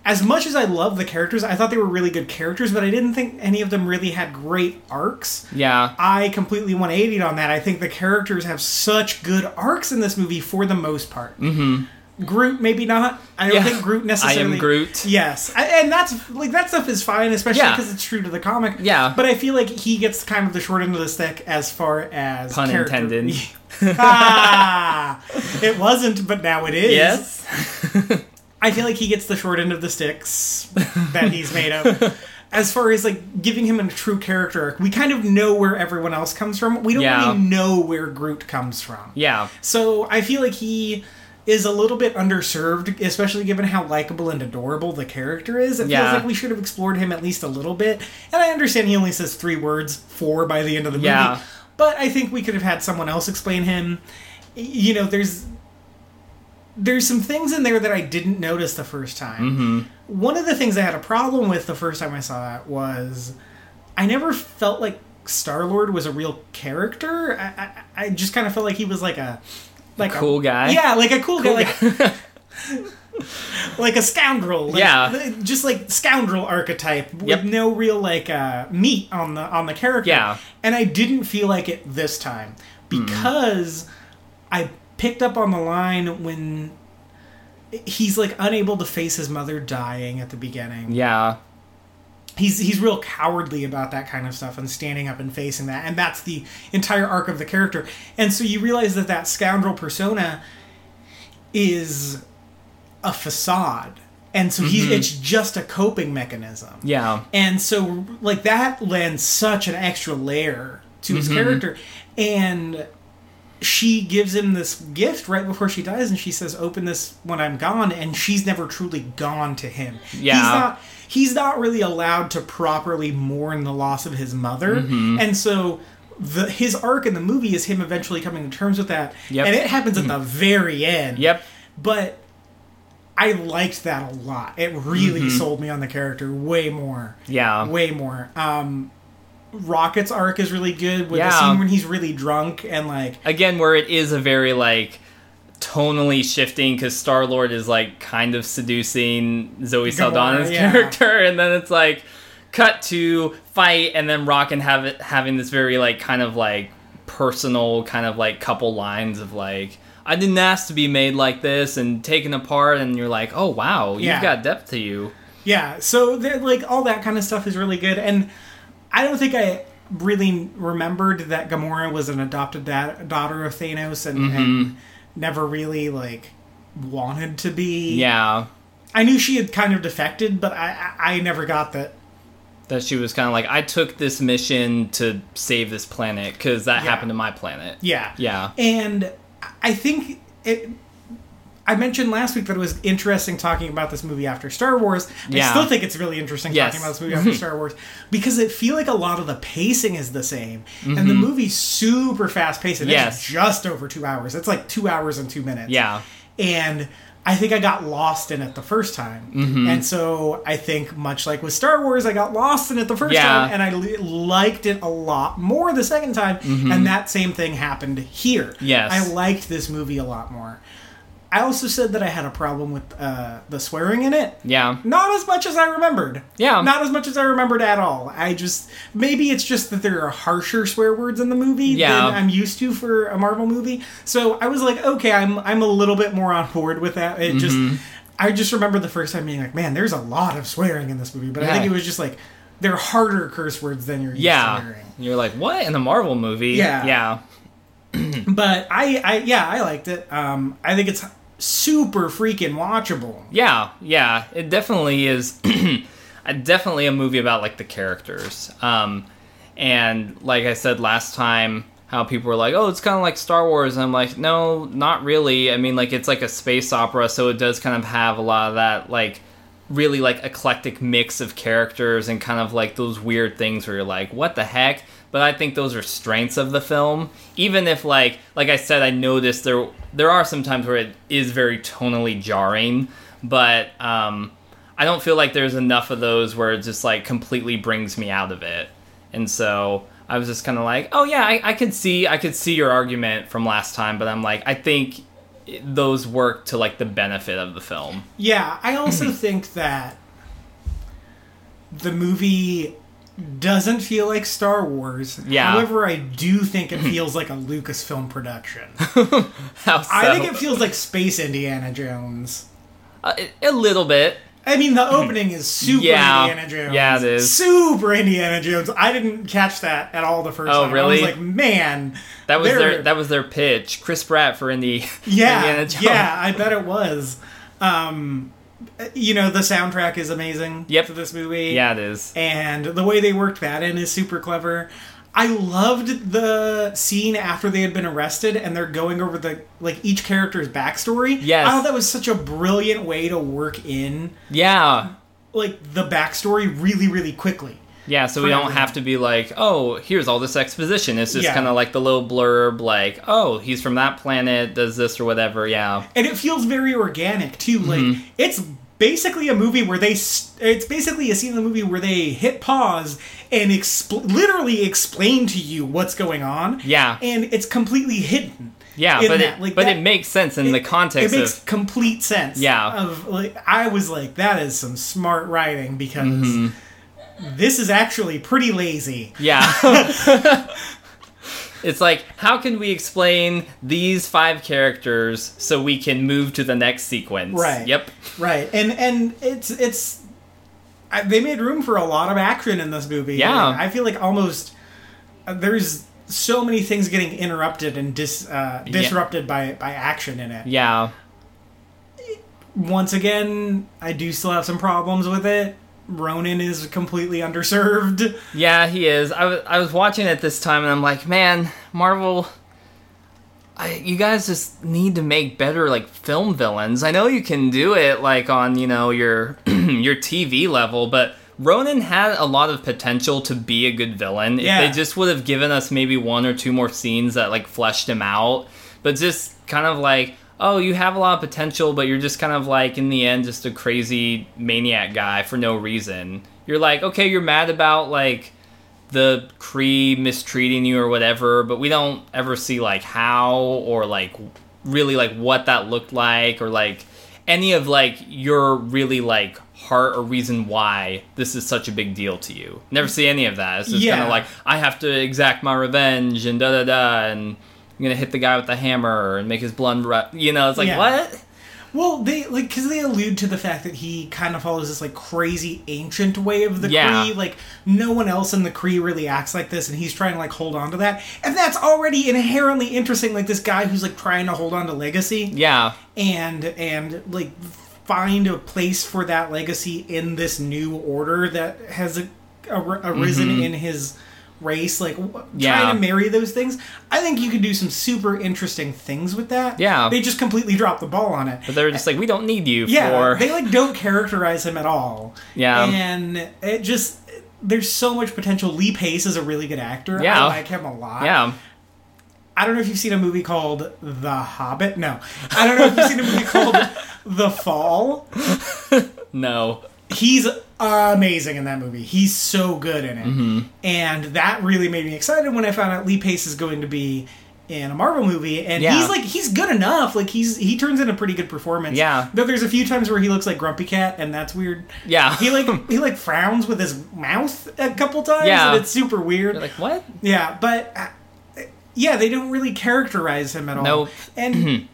Speaker 1: as much as I love the characters, I thought they were really good characters, but I didn't think any of them really had great arcs.
Speaker 2: Yeah.
Speaker 1: I completely 180'd on that. I think the characters have such good arcs in this movie for the most part. Mm-hmm. Groot, maybe not. I don't
Speaker 2: Yeah.
Speaker 1: think Groot necessarily.
Speaker 2: I am Groot.
Speaker 1: Yes, I, and that's like that stuff is fine, especially
Speaker 2: Yeah.
Speaker 1: because it's true to the comic.
Speaker 2: Yeah.
Speaker 1: but I feel like he gets kind of the short end of the stick as far as
Speaker 2: Pun
Speaker 1: character-
Speaker 2: intended.
Speaker 1: ah, it wasn't, but now it is.
Speaker 2: Yes.
Speaker 1: I feel like he gets the short end of the sticks that he's made of. As far as like giving him a true character arc, we kind of know where everyone else comes from. We don't
Speaker 2: Yeah.
Speaker 1: really know where Groot comes from.
Speaker 2: Yeah.
Speaker 1: So I feel like he is a little bit underserved, especially given how likable and adorable the character is. It
Speaker 2: Yeah.
Speaker 1: feels like we should have explored him at least a little bit. And I understand he only says three words, four by the end of the movie.
Speaker 2: Yeah.
Speaker 1: But I think we could have had someone else explain him. You know, there's there's some things in there that I didn't notice the first time.
Speaker 2: Mm-hmm.
Speaker 1: One of the things I had a problem with the first time I saw it was I never felt like Star Lord was a real character. I, I, I just kind of felt like he was like a like a
Speaker 2: cool guy?
Speaker 1: Yeah, like a cool,
Speaker 2: Cool
Speaker 1: guy, like like a scoundrel. Like,
Speaker 2: Yeah.
Speaker 1: just like scoundrel archetype with
Speaker 2: Yep.
Speaker 1: no real like uh, meat on the on the character.
Speaker 2: Yeah.
Speaker 1: and I didn't feel like it this time because I picked up on the line when he's like unable to face his mother dying at the beginning
Speaker 2: Yeah.
Speaker 1: He's he's real cowardly about that kind of stuff and standing up and facing that. And that's the entire arc of the character. And so you realize that that scoundrel persona is a facade. And so he's mm-hmm. it's just a coping mechanism.
Speaker 2: Yeah.
Speaker 1: and so like that lends such an extra layer to his mm-hmm. character. And she gives him this gift right before she dies and she says open this when i'm gone and she's never truly gone to him.
Speaker 2: Yeah.
Speaker 1: he's not he's not really allowed to properly mourn the loss of his mother
Speaker 2: Mm-hmm.
Speaker 1: and so the his arc in the movie is him eventually coming to terms with that
Speaker 2: Yep.
Speaker 1: and it happens at the very end
Speaker 2: Yep.
Speaker 1: but I liked that a lot. It really
Speaker 2: Mm-hmm.
Speaker 1: sold me on the character way more.
Speaker 2: Yeah.
Speaker 1: Way more. Um Rocket's arc is really good with the
Speaker 2: Yeah.
Speaker 1: scene when he's really drunk and like
Speaker 2: Again, where it is a very like tonally shifting because Star Lord is like kind of seducing Zoe Saldana's
Speaker 1: yeah.
Speaker 2: character, and then it's like cut to fight, and then Rock and have it having this very like kind of like personal kind of like couple lines of like I didn't ask to be made like this and taken apart and you're like, "Oh wow, you've
Speaker 1: Yeah.
Speaker 2: got depth to you."
Speaker 1: Yeah, so like all that kind of stuff is really good, and I don't think I really remembered that Gamora was an adopted da- daughter of Thanos, and,
Speaker 2: Mm-hmm.
Speaker 1: and never really like wanted to be.
Speaker 2: Yeah.
Speaker 1: I knew she had kind of defected, but I I, I never got that.
Speaker 2: That she was kind of like, I took this mission to save this planet because that
Speaker 1: Yeah.
Speaker 2: happened to my planet.
Speaker 1: Yeah,
Speaker 2: Yeah.
Speaker 1: and I think it. I mentioned last week that it was interesting talking about this movie after Star Wars. I still think it's really interesting
Speaker 2: Yes.
Speaker 1: talking about this movie after Star Wars because I feel like a lot of the pacing is the same, and
Speaker 2: Mm-hmm.
Speaker 1: the movie's super fast paced. and
Speaker 2: Yes.
Speaker 1: It's just over two hours. It's like two hours and two minutes.
Speaker 2: Yeah.
Speaker 1: and I think I got lost in it the first time,
Speaker 2: Mm-hmm.
Speaker 1: and so I think much like with Star Wars, I got lost in it the first
Speaker 2: Yeah.
Speaker 1: time, and I liked it a lot more the second time, and that same thing happened here.
Speaker 2: Mm-hmm. Yes.
Speaker 1: I liked this movie a lot more. I also said that I had a problem with uh, the swearing in it.
Speaker 2: Yeah.
Speaker 1: Not as much as I remembered.
Speaker 2: Yeah.
Speaker 1: Not as much as I remembered at all. I just maybe it's just that there are harsher swear words in the movie
Speaker 2: Yeah.
Speaker 1: than I'm used to for a Marvel movie. So I was like, okay, I'm I'm a little bit more on board with that. It just
Speaker 2: Mm-hmm.
Speaker 1: I just remember the first time being like, man, there's a lot of swearing in this movie. But I think it was just like they're harder curse words than you're used to
Speaker 2: Yeah.
Speaker 1: hearing.
Speaker 2: You're like, what in a Marvel movie?
Speaker 1: Yeah.
Speaker 2: Yeah.
Speaker 1: But I, I yeah, I liked it. Um, I think it's super freaking watchable.
Speaker 2: Yeah, yeah, it definitely is. definitely a movie about like the characters. Um, and like I said last time, how people were like, "Oh, it's kind of like Star Wars," and I'm like, "No, not really." I mean, like it's like a space opera, so it does kind of have a lot of that like really like eclectic mix of characters and kind of like those weird things where you're like, "What the heck?" But I think those are strengths of the film. Even if like like I said, I noticed there there are some times where it is very tonally jarring, but um, I don't feel like there's enough of those where it just like completely brings me out of it. And so I was just kind of like, oh yeah, I, I could see I could see your argument from last time, but I'm like, I think those work to like the benefit of the film.
Speaker 1: Yeah, I also think that the movie doesn't feel like Star Wars.
Speaker 2: Yeah.
Speaker 1: However, I do think it feels like a Lucasfilm production.
Speaker 2: How so?
Speaker 1: I think it feels like Space Indiana Jones.
Speaker 2: Uh, a little bit.
Speaker 1: I mean, the opening is super
Speaker 2: Yeah.
Speaker 1: Indiana Jones.
Speaker 2: Yeah, it is.
Speaker 1: Super Indiana Jones. I didn't catch that at all the first
Speaker 2: Oh,
Speaker 1: time. I
Speaker 2: really?
Speaker 1: was like, man.
Speaker 2: That was their that was their pitch. Chris Pratt for Indy.
Speaker 1: Yeah,
Speaker 2: Indiana Jones.
Speaker 1: yeah, I bet it was. Um, you know, the soundtrack is amazing
Speaker 2: Yep.
Speaker 1: to this movie.
Speaker 2: Yeah, it is.
Speaker 1: and the way they worked that in is super clever. I loved the scene after they had been arrested and they're going over the like each character's backstory.
Speaker 2: Yes.
Speaker 1: I thought that was such a brilliant way to work in
Speaker 2: Yeah.
Speaker 1: like the backstory really, really quickly.
Speaker 2: Yeah, so we don't
Speaker 1: everyone.
Speaker 2: have to be like, oh, here's all this exposition. It's just
Speaker 1: Yeah.
Speaker 2: kind of like the little blurb, like, oh, he's from that planet, does this or whatever. Yeah.
Speaker 1: And it feels very organic too. Like
Speaker 2: Mm-hmm.
Speaker 1: it's basically a movie where they it's basically a scene in the movie where they hit pause and expl- literally explain to you what's going on.
Speaker 2: Yeah.
Speaker 1: And it's completely hidden.
Speaker 2: Yeah, but
Speaker 1: that.
Speaker 2: it,
Speaker 1: Like,
Speaker 2: but
Speaker 1: that-
Speaker 2: it makes sense in the context
Speaker 1: it makes
Speaker 2: of
Speaker 1: complete sense.
Speaker 2: Yeah.
Speaker 1: Of like, I was like, that is some smart writing because
Speaker 2: Mm-hmm.
Speaker 1: This is actually pretty lazy.
Speaker 2: yeah. it's like how can we explain these five characters so we can move to the next sequence?
Speaker 1: Right.
Speaker 2: Yep.
Speaker 1: Right. And and it's it's I, they made room for a lot of action in this movie.
Speaker 2: Yeah.
Speaker 1: I feel like almost uh, there's so many things getting interrupted and dis, uh, disrupted by by action in it.
Speaker 2: Yeah.
Speaker 1: Once again, I do still have some problems with it. Ronan is completely underserved.
Speaker 2: Yeah, he is. I was I was watching it this time and I'm like, man, Marvel I, you guys just need to make better like film villains. I know you can do it like on, you know, your your TV level, but Ronan had a lot of potential to be a good villain.
Speaker 1: Yeah.
Speaker 2: If they just would have given us maybe one or two more scenes that like fleshed him out, but just kind of like, oh, you have a lot of potential, but you're just kind of like in the end just a crazy maniac guy for no reason. You're like, okay, you're mad about like the Kree mistreating you or whatever, but we don't ever see like how or like really like what that looked like or like any of like your really like heart or reason why this is such a big deal to you. Never see any of that. It's just kind of like I have to exact my revenge and da da da and I'm gonna hit the guy with the hammer and make his blood. Ru- you know, it's like
Speaker 1: Yeah.
Speaker 2: what?
Speaker 1: Well, they like because they allude to the fact that he kind of follows this like crazy ancient way of the
Speaker 2: Yeah.
Speaker 1: Kree. Like no one else in the Kree really acts like this, and he's trying to like hold on to that, and that's already inherently interesting. Like this guy who's like trying to hold on to legacy,
Speaker 2: Yeah,
Speaker 1: and and like find a place for that legacy in this new order that has a, a, arisen mm-hmm. in his race like w-.
Speaker 2: Yeah.
Speaker 1: trying to marry those things i think you could do some super interesting things with that
Speaker 2: Yeah.
Speaker 1: they just completely dropped the ball on it
Speaker 2: but they're just like we don't need you
Speaker 1: yeah
Speaker 2: for.
Speaker 1: they like don't characterize him at all
Speaker 2: Yeah.
Speaker 1: and it just there's so much potential lee pace is a really good actor
Speaker 2: Yeah.
Speaker 1: i like him a lot
Speaker 2: yeah,
Speaker 1: I don't know if you've seen a movie called The Hobbit. No, I don't know if you've seen a movie called The Fall.
Speaker 2: no,
Speaker 1: He's amazing in that movie. He's so good in it,
Speaker 2: Mm-hmm.
Speaker 1: and that really made me excited when I found out Lee Pace is going to be in a Marvel movie. And
Speaker 2: Yeah.
Speaker 1: he's like, he's good enough. Like he's he turns in a pretty good performance.
Speaker 2: Yeah.
Speaker 1: Though there's a few times where he looks like Grumpy Cat, and that's weird.
Speaker 2: yeah.
Speaker 1: He like he like frowns with his mouth a couple times,
Speaker 2: Yeah.
Speaker 1: and it's super weird.
Speaker 2: You're like what?
Speaker 1: Yeah, but uh, yeah, they don't really characterize him at all.
Speaker 2: Nope.
Speaker 1: And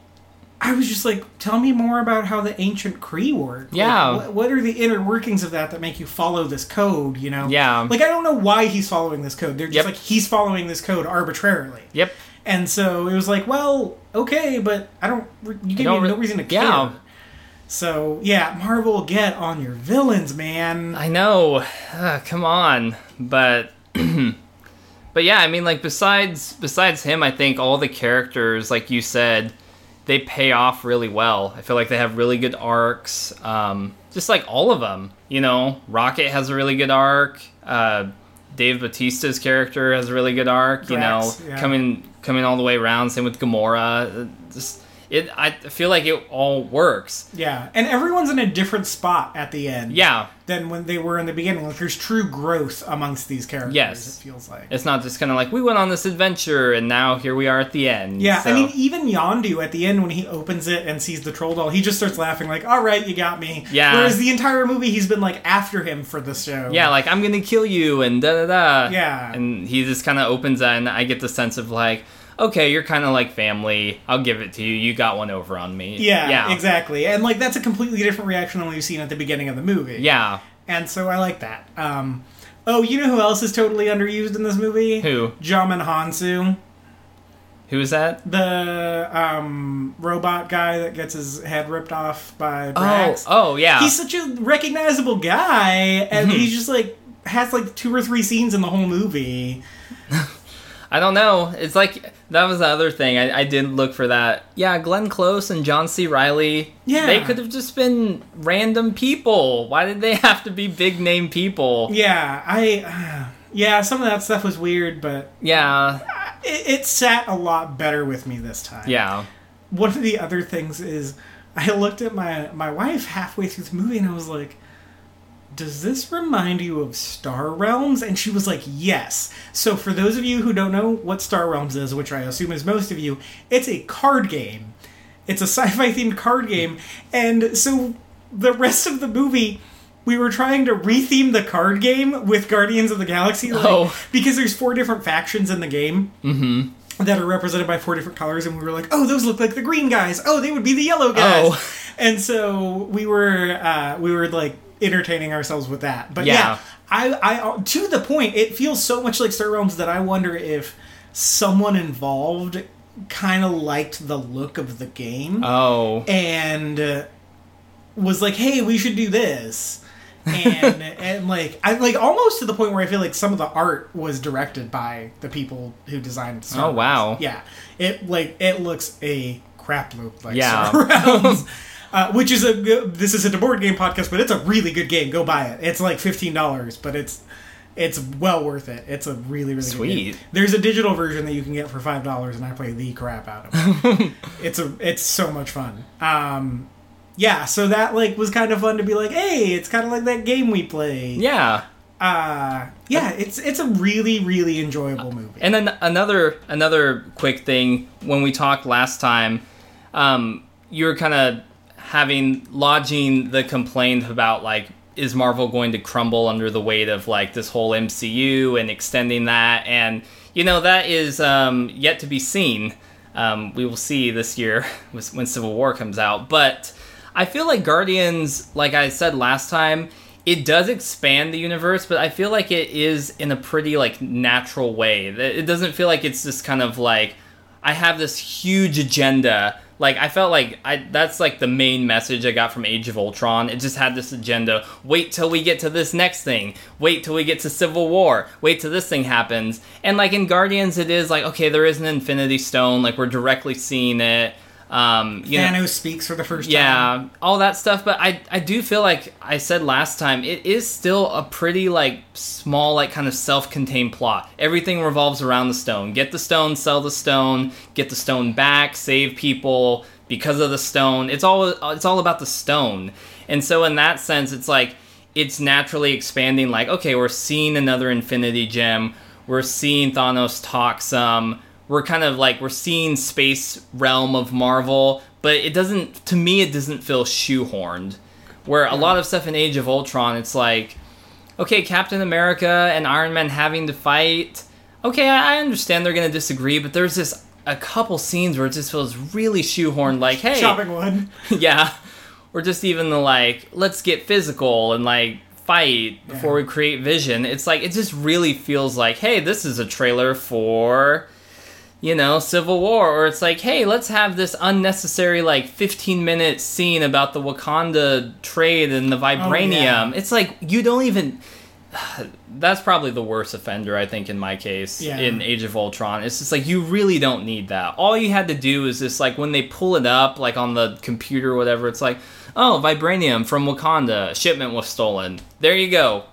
Speaker 1: I was just like, tell me more about how the ancient Kree work. Like,
Speaker 2: Yeah.
Speaker 1: what, what are the inner workings of that that make you follow this code? You know.
Speaker 2: Yeah.
Speaker 1: Like I don't know why he's following this code. They're just
Speaker 2: Yep.
Speaker 1: like he's following this code arbitrarily.
Speaker 2: Yep.
Speaker 1: And so it was like, well, okay, but I don't. You gave me no reason to care.
Speaker 2: yeah.
Speaker 1: So yeah, Marvel, get on your villains, man.
Speaker 2: I know. Ugh, come on. But but yeah, I mean like besides besides him, I think all the characters like you said, they pay off really well. I feel like they have really good arcs. Um just like all of them, you know, Rocket has a really good arc. Uh Dave Bautista's character has a really good arc, you know,
Speaker 1: yeah.
Speaker 2: coming coming all the way around. Same with Gamora. Uh, Just it, I feel like it all works.
Speaker 1: Yeah, and everyone's in a different spot at the end.
Speaker 2: Yeah,
Speaker 1: than when they were in the beginning. Like there's true growth amongst these characters.
Speaker 2: Yes.
Speaker 1: it feels like.
Speaker 2: it's not just kind of like we went on this adventure and now here we are at the end.
Speaker 1: yeah,
Speaker 2: So-
Speaker 1: I mean, even Yondu at the end when he opens it and sees the troll doll, he just starts laughing like, "All right, you got me."
Speaker 2: Yeah.
Speaker 1: Whereas the entire movie, he's been like after him for the show.
Speaker 2: yeah, like I'm gonna kill you and da da da.
Speaker 1: Yeah.
Speaker 2: and he just kind of opens that, and I get the sense of like, okay, you're kind of like family. I'll give it to you. You got one over on me.
Speaker 1: yeah,
Speaker 2: yeah,
Speaker 1: exactly. And like that's a completely different reaction than we've seen at the beginning of the movie.
Speaker 2: Yeah.
Speaker 1: and so I like that. Um, oh, you know who else is totally underused in this movie?
Speaker 2: Who?
Speaker 1: Djimon Hounsou,
Speaker 2: Who is that?
Speaker 1: the um, robot guy that gets his head ripped off by
Speaker 2: Oh, oh yeah.
Speaker 1: he's such a recognizable guy and
Speaker 2: Mm-hmm.
Speaker 1: he's just like has like two or three scenes in the whole movie
Speaker 2: I don't know. It's like that was the other thing. I, I did look for that. Yeah, Glenn Close and John C. Reilly.
Speaker 1: Yeah.
Speaker 2: they could have just been random people. Why did they have to be big name people?
Speaker 1: yeah i yeah some of that stuff was weird but
Speaker 2: Yeah,
Speaker 1: it, it sat a lot better with me this time
Speaker 2: yeah.
Speaker 1: one of the other things is i looked at my my wife halfway through the movie and i was like does this remind you of Star Realms? And she was like, yes. So, for those of you who don't know what Star Realms is, which I assume is most of you, it's a card game. It's a sci fi themed card game. And so, the rest of the movie, we were trying to retheme the card game with Guardians of the Galaxy. Like,
Speaker 2: Oh.
Speaker 1: Because there's four different factions in the game that are represented by four different colors, and we were like, "Oh, those look like the green guys. Oh, they would be the yellow guys."
Speaker 2: Oh.
Speaker 1: And so we were uh, we were like entertaining ourselves with that. But yeah,
Speaker 2: Yeah.
Speaker 1: I, I to the point, it feels so much like Star Realms that I wonder if someone involved kind of liked the look of the game
Speaker 2: Oh,
Speaker 1: and uh, was like, "Hey, we should do this." and and like I like almost to the point where I feel like some of the art was directed by the people who designed. Star
Speaker 2: Oh,
Speaker 1: Wars.
Speaker 2: wow.
Speaker 1: Yeah, it like it looks a crap loop like Star Realms. Yeah. Uh, which is a good, this isn't a board game podcast, but it's a really good game. Go buy it. It's like fifteen dollars, but it's it's well worth it. It's a really really good
Speaker 2: Sweet.
Speaker 1: There's a digital version that you can get for five dollars, and I play the crap out of it. it's a it's so much fun. Um, yeah, so that like was kind of fun to be like, hey, it's kind of like that game we played.
Speaker 2: yeah.
Speaker 1: Uh, yeah, it's it's a really really enjoyable movie.
Speaker 2: And then another another quick thing when we talked last time, um, you were kind of having lodging the complaint about like is Marvel going to crumble under the weight of like this whole MCU and extending that and you know that is um, yet to be seen. Um, we will see this year when Civil War comes out, but I feel like Guardians, like I said last time, it does expand the universe, but I feel like it is in a pretty like natural way. It doesn't feel like it's just kind of like I have this huge agenda. Like I felt like I that's like the main message I got from Age of Ultron. It just had this agenda. Wait till we get to this next thing. Wait till we get to Civil War. Wait till this thing happens. And like in Guardians it is like okay, there is an Infinity Stone, like we're directly seeing it. Um, you
Speaker 1: Thanos
Speaker 2: know,
Speaker 1: speaks for the first
Speaker 2: yeah,
Speaker 1: time.
Speaker 2: all that stuff. But I, I do feel like I said last time, it is still a pretty like small, like kind of self-contained plot. Everything revolves around the stone. Get the stone, sell the stone, get the stone back, save people because of the stone. It's all it's all about the stone. And so in that sense, it's like it's naturally expanding. Like okay, we're seeing another Infinity Gem. We're seeing Thanos talk some we're kind of like we're seeing space realm of Marvel, but it doesn't to me it doesn't feel shoehorned. Where a lot of stuff in Age of Ultron, it's like, okay, Captain America and Iron Man having to fight. Okay, I understand they're gonna disagree, but there's this a couple scenes where it just feels really shoehorned. Like, hey,
Speaker 1: Chopping wood.
Speaker 2: yeah, or just even the like, let's get physical and like fight before
Speaker 1: Yeah.
Speaker 2: we create Vision. It's like it just really feels like, hey, this is a trailer for you know, Civil War, or it's like, hey, let's have this unnecessary like 15 minute scene about the Wakanda trade and the oh, vibranium.
Speaker 1: yeah.
Speaker 2: It's like you don't even. That's probably the worst offender, I think, in my case,
Speaker 1: Yeah.
Speaker 2: in Age of Ultron. It's just like you really don't need that. All you had to do is just like when they pull it up, like on the computer or whatever, it's like, oh, vibranium from Wakanda, shipment was stolen. There you go.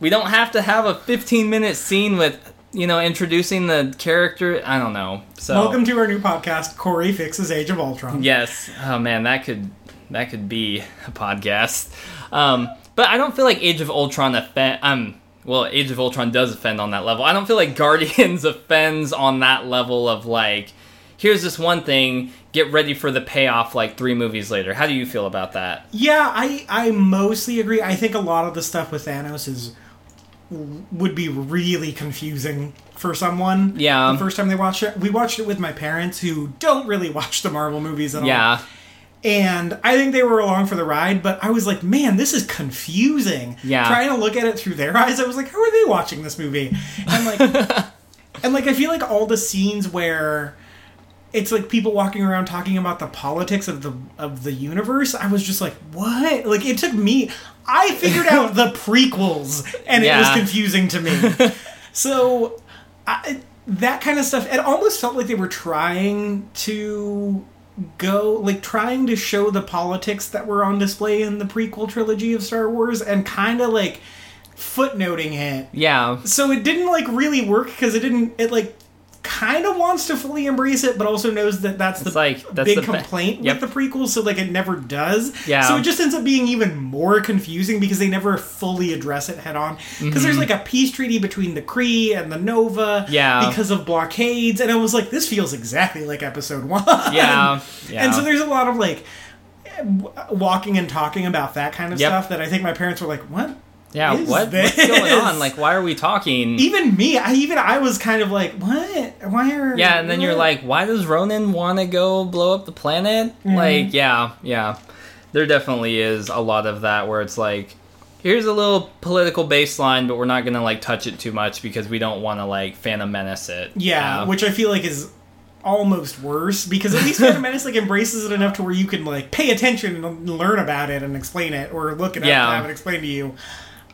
Speaker 2: we don't have to have a 15 minute scene with you know introducing the character i don't know so.
Speaker 1: Welcome to our new podcast, Corey Fixes Age of Ultron.
Speaker 2: yes. Oh man that could that could be a podcast. Um but i don't feel like age of ultron offend um well age of ultron does offend on that level. I don't feel like guardians offends on that level of like here's this one thing get ready for the payoff like three movies later. How do you feel about that?
Speaker 1: Yeah, I I mostly agree. I think a lot of the stuff with Thanos is would be really confusing for someone.
Speaker 2: Yeah.
Speaker 1: The first time they watched it, we watched it with my parents who don't really watch the Marvel movies at all.
Speaker 2: yeah
Speaker 1: And I think they were along for the ride, but I was like, man, this is confusing.
Speaker 2: Yeah.
Speaker 1: Trying to look at it through their eyes, I was like, how are they watching this movie? And like, and like, I feel like all the scenes where it's like people walking around talking about the politics of the of the universe. I was just like, what? Like, it took me. I figured out the prequels, and it was confusing to me. so, I, that kind of stuff. It almost felt like they were trying to go like trying to show the politics that were on display in the prequel trilogy of Star Wars and kind of like footnoting it.
Speaker 2: yeah
Speaker 1: So it didn't like really work because it didn't it like kind of wants to fully embrace it but also knows that that's
Speaker 2: It's
Speaker 1: the
Speaker 2: like, that's
Speaker 1: big
Speaker 2: the be-
Speaker 1: complaint
Speaker 2: Yep.
Speaker 1: with the prequels so like it never does.
Speaker 2: Yeah.
Speaker 1: So it just ends up being even more confusing because they never fully address it head on because there's like a peace treaty between the Kree and the Nova
Speaker 2: Mm-hmm. Yeah.
Speaker 1: because of blockades and I was like this feels exactly like episode 1.
Speaker 2: yeah yeah
Speaker 1: And so there's a lot of like walking and talking about that kind of
Speaker 2: Yep.
Speaker 1: stuff that I think my parents were like, "What?"
Speaker 2: Yeah, what, what's
Speaker 1: this?
Speaker 2: going on? Like, why are we talking?
Speaker 1: Even me, I even I was kind of like, "What? Why are?"
Speaker 2: Yeah, and then you're like, why does Ronan want to go blow up the planet?
Speaker 1: Mm-hmm.
Speaker 2: Like, yeah, yeah. There definitely is a lot of that where it's like, here's a little political baseline, but we're not gonna like touch it too much because we don't want to like Phantom Menace it.
Speaker 1: Yeah, which I feel like is almost worse because at least Phantom Menace like embraces it enough to where you can like pay attention and learn about it and explain it or look it up
Speaker 2: Yeah.
Speaker 1: and have it explained to you.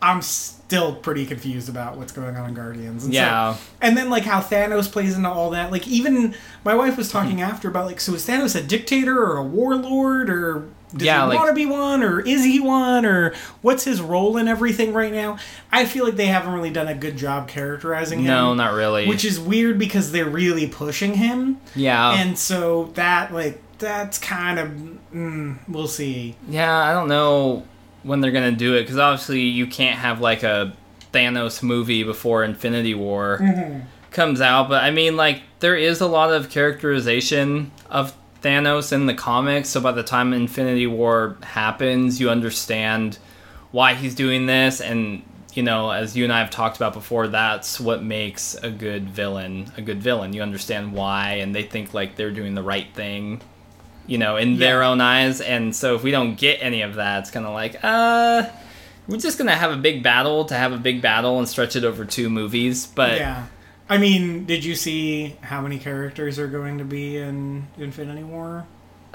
Speaker 1: I'm still pretty confused about what's going on in Guardians. And so-
Speaker 2: Yeah.
Speaker 1: and then like how Thanos plays into all that. Like even my wife was talking
Speaker 2: Hmm.
Speaker 1: after about like so is Thanos a dictator or a warlord or does
Speaker 2: Yeah,
Speaker 1: he
Speaker 2: like-
Speaker 1: want to be one or is he one or what's his role in everything right now? I feel like they haven't really done a good job characterizing him.
Speaker 2: no, not really.
Speaker 1: Which is weird because they're really pushing him,
Speaker 2: yeah,
Speaker 1: and so that like that's kind of mm, we'll see.
Speaker 2: yeah. I don't know when they're gonna do it because obviously you can't have like a Thanos movie before Infinity War
Speaker 1: Mm-hmm.
Speaker 2: comes out. But I mean, like there is a lot of characterization of Thanos in the comics, so by the time Infinity War happens, you understand why he's doing this and you know, as you and I have talked about before, that's what makes a good villain a good villain. You understand why and they think like they're doing the right thing, you know, in their own eyes. And so if we don't get any of that, it's kind of like, uh we're just going to have a big battle to have a big battle and stretch it over two movies, but
Speaker 1: Yeah. I mean, did you see how many characters are going to be in Infinity War?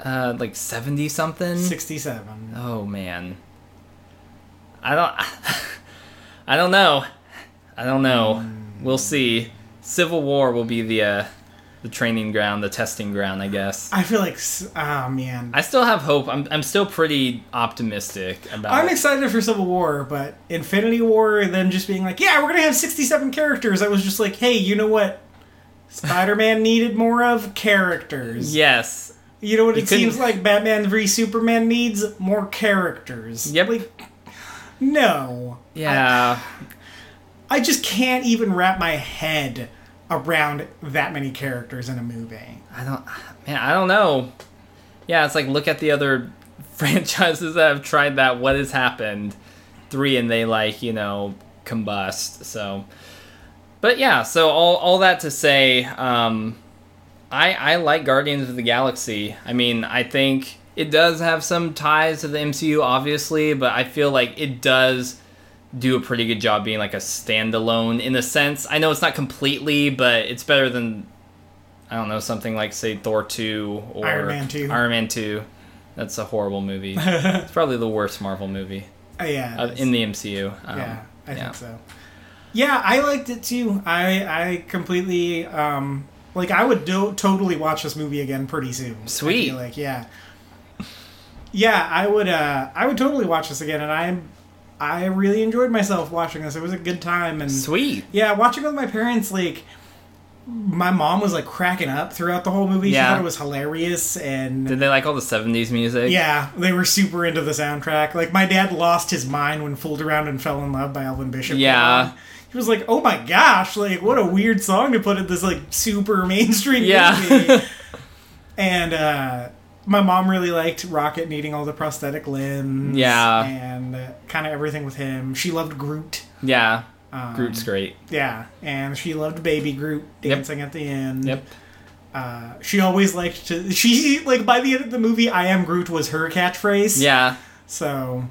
Speaker 2: uh like 70 something.
Speaker 1: 67.
Speaker 2: Oh man. I don't I don't know. I don't know. We'll see. Civil War will be the uh the training ground, the testing ground, I guess.
Speaker 1: I feel like, ah, man.
Speaker 2: I still have hope. I'm I'm still pretty optimistic about
Speaker 1: I'm excited for Civil War, but Infinity War, and then just being like, yeah, we're gonna have 67 characters. I was just like, hey, you know what? Spider-Man needed more of characters.
Speaker 2: Yes.
Speaker 1: You know what
Speaker 2: You
Speaker 1: it
Speaker 2: couldn't-
Speaker 1: seems like Batman v Superman needs more characters.
Speaker 2: Yep.
Speaker 1: Like, no.
Speaker 2: Yeah.
Speaker 1: I just can't even wrap my head around that many characters in a movie.
Speaker 2: I don't man, I don't know. Yeah, it's like look at the other franchises that have tried that. What has happened? Three and they like, you know, combust. So But yeah, so all all that to say, um I I like Guardians of the Galaxy. I mean, I think it does have some ties to the MCU obviously, but I feel like it does do a pretty good job being like a standalone in a sense. I know it's not completely, but it's better than I don't know something like say Thor two or
Speaker 1: Iron Man 2.
Speaker 2: Iron Man two. That's a horrible movie. it's probably the worst Marvel movie
Speaker 1: Uh, yeah,
Speaker 2: uh, in the MCU. Um,
Speaker 1: yeah, I
Speaker 2: yeah.
Speaker 1: think so. Yeah, I liked it too. I I completely um like I would do, totally watch this movie again pretty soon.
Speaker 2: Sweet.
Speaker 1: like yeah. Yeah, I would uh I would totally watch this again and I I really enjoyed myself watching this. It was a good time and
Speaker 2: Sweet.
Speaker 1: Yeah, watching with my parents, like my mom was like cracking up throughout the whole movie. She
Speaker 2: Yeah.
Speaker 1: thought it was hilarious, and
Speaker 2: Did they like all the '70s music?
Speaker 1: yeah, they were super into the soundtrack. Like my dad lost his mind when "Fooled Around and Fell in Love" by Elvin Bishop.
Speaker 2: Yeah.
Speaker 1: he was like, "Oh my gosh! Like what a weird song to put in this like super mainstream
Speaker 2: Yeah.
Speaker 1: movie." and uh, my mom really liked Rocket needing all the prosthetic limbs.
Speaker 2: Yeah.
Speaker 1: and kind of everything with him. She loved Groot.
Speaker 2: Yeah.
Speaker 1: Um,
Speaker 2: Groot's great.
Speaker 1: Yeah, and she loved Baby Groot
Speaker 2: Yep.
Speaker 1: dancing at the end.
Speaker 2: Yep.
Speaker 1: Uh, she always liked to. She like by the end of the movie, "I am Groot" was her catchphrase.
Speaker 2: Yeah.
Speaker 1: So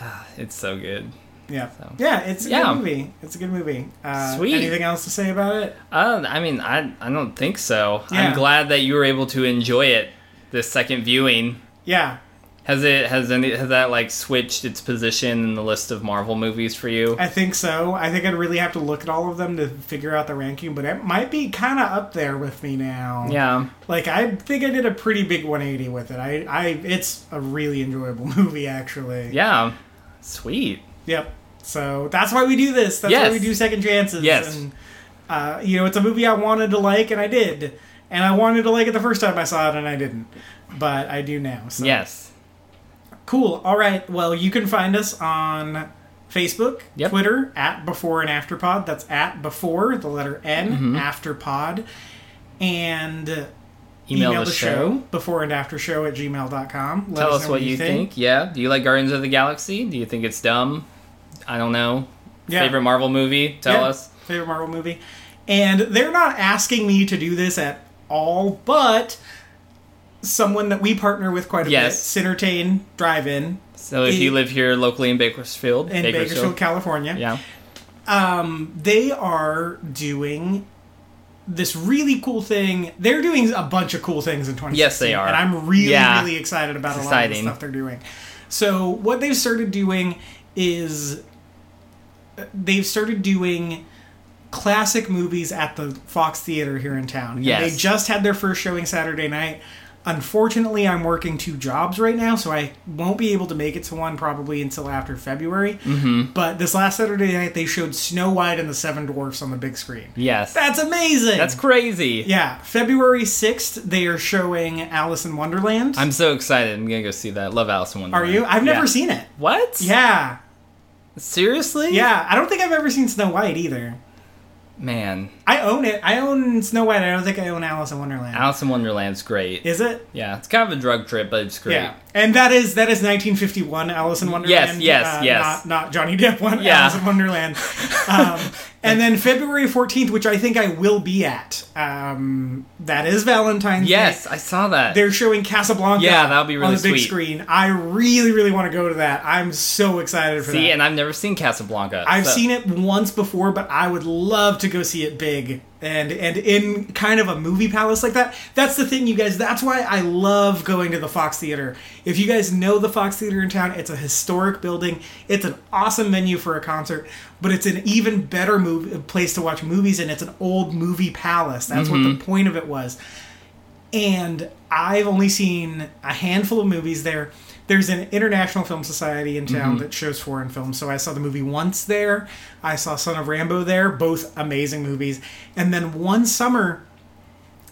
Speaker 2: It's so good.
Speaker 1: Yeah,
Speaker 2: So.
Speaker 1: yeah, it's a
Speaker 2: Yeah.
Speaker 1: good movie. It's a good movie. Uh,
Speaker 2: Sweet.
Speaker 1: Anything else to say about it?
Speaker 2: Uh, I mean, I I don't think so.
Speaker 1: Yeah.
Speaker 2: I'm glad that you were able to enjoy it this second viewing.
Speaker 1: Yeah,
Speaker 2: Has it has any has that like switched its position in the list of Marvel movies for you?
Speaker 1: I think so. I think I'd really have to look at all of them to figure out the ranking, but it might be kind of up there with me now.
Speaker 2: Yeah.
Speaker 1: Like I think I did a pretty big 180 with it. I, I, it's a really enjoyable movie actually.
Speaker 2: Yeah. Sweet.
Speaker 1: Yep. So that's why we do this. That's
Speaker 2: Yes.
Speaker 1: why we do second chances.
Speaker 2: Yes.
Speaker 1: And, uh, you know, it's a movie I wanted to like, and I did. And I wanted to like it the first time I saw it, and I didn't. But I do now. So.
Speaker 2: Yes.
Speaker 1: Cool. All right. Well, you can find us on Facebook,
Speaker 2: Yep.
Speaker 1: Twitter, at Before and After Pod. That's at Before, the letter N,
Speaker 2: Mm-hmm.
Speaker 1: After Pod. And uh,
Speaker 2: Email, the, show.
Speaker 1: before and after show at gmail.com. Let
Speaker 2: Tell us
Speaker 1: know
Speaker 2: what you think. Yeah. Do you like Guardians of the Galaxy? Do you think it's dumb? I don't know.
Speaker 1: Yeah.
Speaker 2: Favorite Marvel movie? Tell
Speaker 1: Yeah,
Speaker 2: us.
Speaker 1: Favorite Marvel movie. And they're not asking me to do this at all, but someone that we partner with quite a
Speaker 2: Yes.
Speaker 1: bit, Cintertain Drive-In
Speaker 2: So if you live here locally in Bakersfield,
Speaker 1: in Bakersfield, California,
Speaker 2: yeah.
Speaker 1: um, they are doing this really cool thing. They're doing a bunch of cool things in 2016.
Speaker 2: Yes, they are.
Speaker 1: And I'm really,
Speaker 2: Yeah.
Speaker 1: really excited about
Speaker 2: It's
Speaker 1: a lot of the stuff they're doing. So what they've started doing is they've started doing classic movies at the Fox Theater here in town. And
Speaker 2: Yes.
Speaker 1: they just had their first showing Saturday night. Unfortunately, I'm working two jobs right now, so I won't be able to make it to one probably until after February. Mm-hmm. But this last Saturday night, they showed Snow White and the Seven Dwarfs on the big screen.
Speaker 2: Yes.
Speaker 1: That's amazing.
Speaker 2: That's crazy.
Speaker 1: yeah. February 6th, they are showing Alice in Wonderland.
Speaker 2: I'm so excited. I'm gonna go see that. Love Alice in Wonderland.
Speaker 1: are you? I've never
Speaker 2: Yeah.
Speaker 1: seen it.
Speaker 2: What?
Speaker 1: Yeah.
Speaker 2: Seriously?
Speaker 1: Yeah. I don't think I've ever seen Snow White either.
Speaker 2: Man,
Speaker 1: I own it. I own Snow White. I don't think I own Alice in Wonderland.
Speaker 2: Alice in Wonderland's great.
Speaker 1: Is it?
Speaker 2: yeah, it's kind of a drug trip, but it's great.
Speaker 1: Yeah, and that is that is 1951 Alice in Wonderland.
Speaker 2: yes,
Speaker 1: uh,
Speaker 2: yes.
Speaker 1: Not, not Johnny Depp one.
Speaker 2: Yeah.
Speaker 1: Alice in Wonderland. Um, and then February 14th, which I think I will be at. Um, that is Valentine's
Speaker 2: Yes,
Speaker 1: Day.
Speaker 2: I saw that.
Speaker 1: They're showing Casablanca.
Speaker 2: Yeah, that'll be
Speaker 1: on
Speaker 2: really
Speaker 1: the big screen. I really, really want to go to that. I'm so excited for
Speaker 2: See,
Speaker 1: that.
Speaker 2: See, and I've never seen Casablanca.
Speaker 1: I've
Speaker 2: so-
Speaker 1: seen it once before, but I would love to go see it big and and in kind of a movie palace like that. That's the thing, you guys. That's why I love going to the Fox Theater. If you guys know the Fox Theater in town, it's a historic building. It's an awesome venue for a concert, but it's an even better movie, place to watch movies, and it's an old movie palace. That's what the mm-hmm. point of it was and I've only seen a handful of movies there. There's an international film society in town mm-hmm. that shows foreign films, so I saw the movie once there. I saw Son of Rambow there, both amazing movies. And then one summer,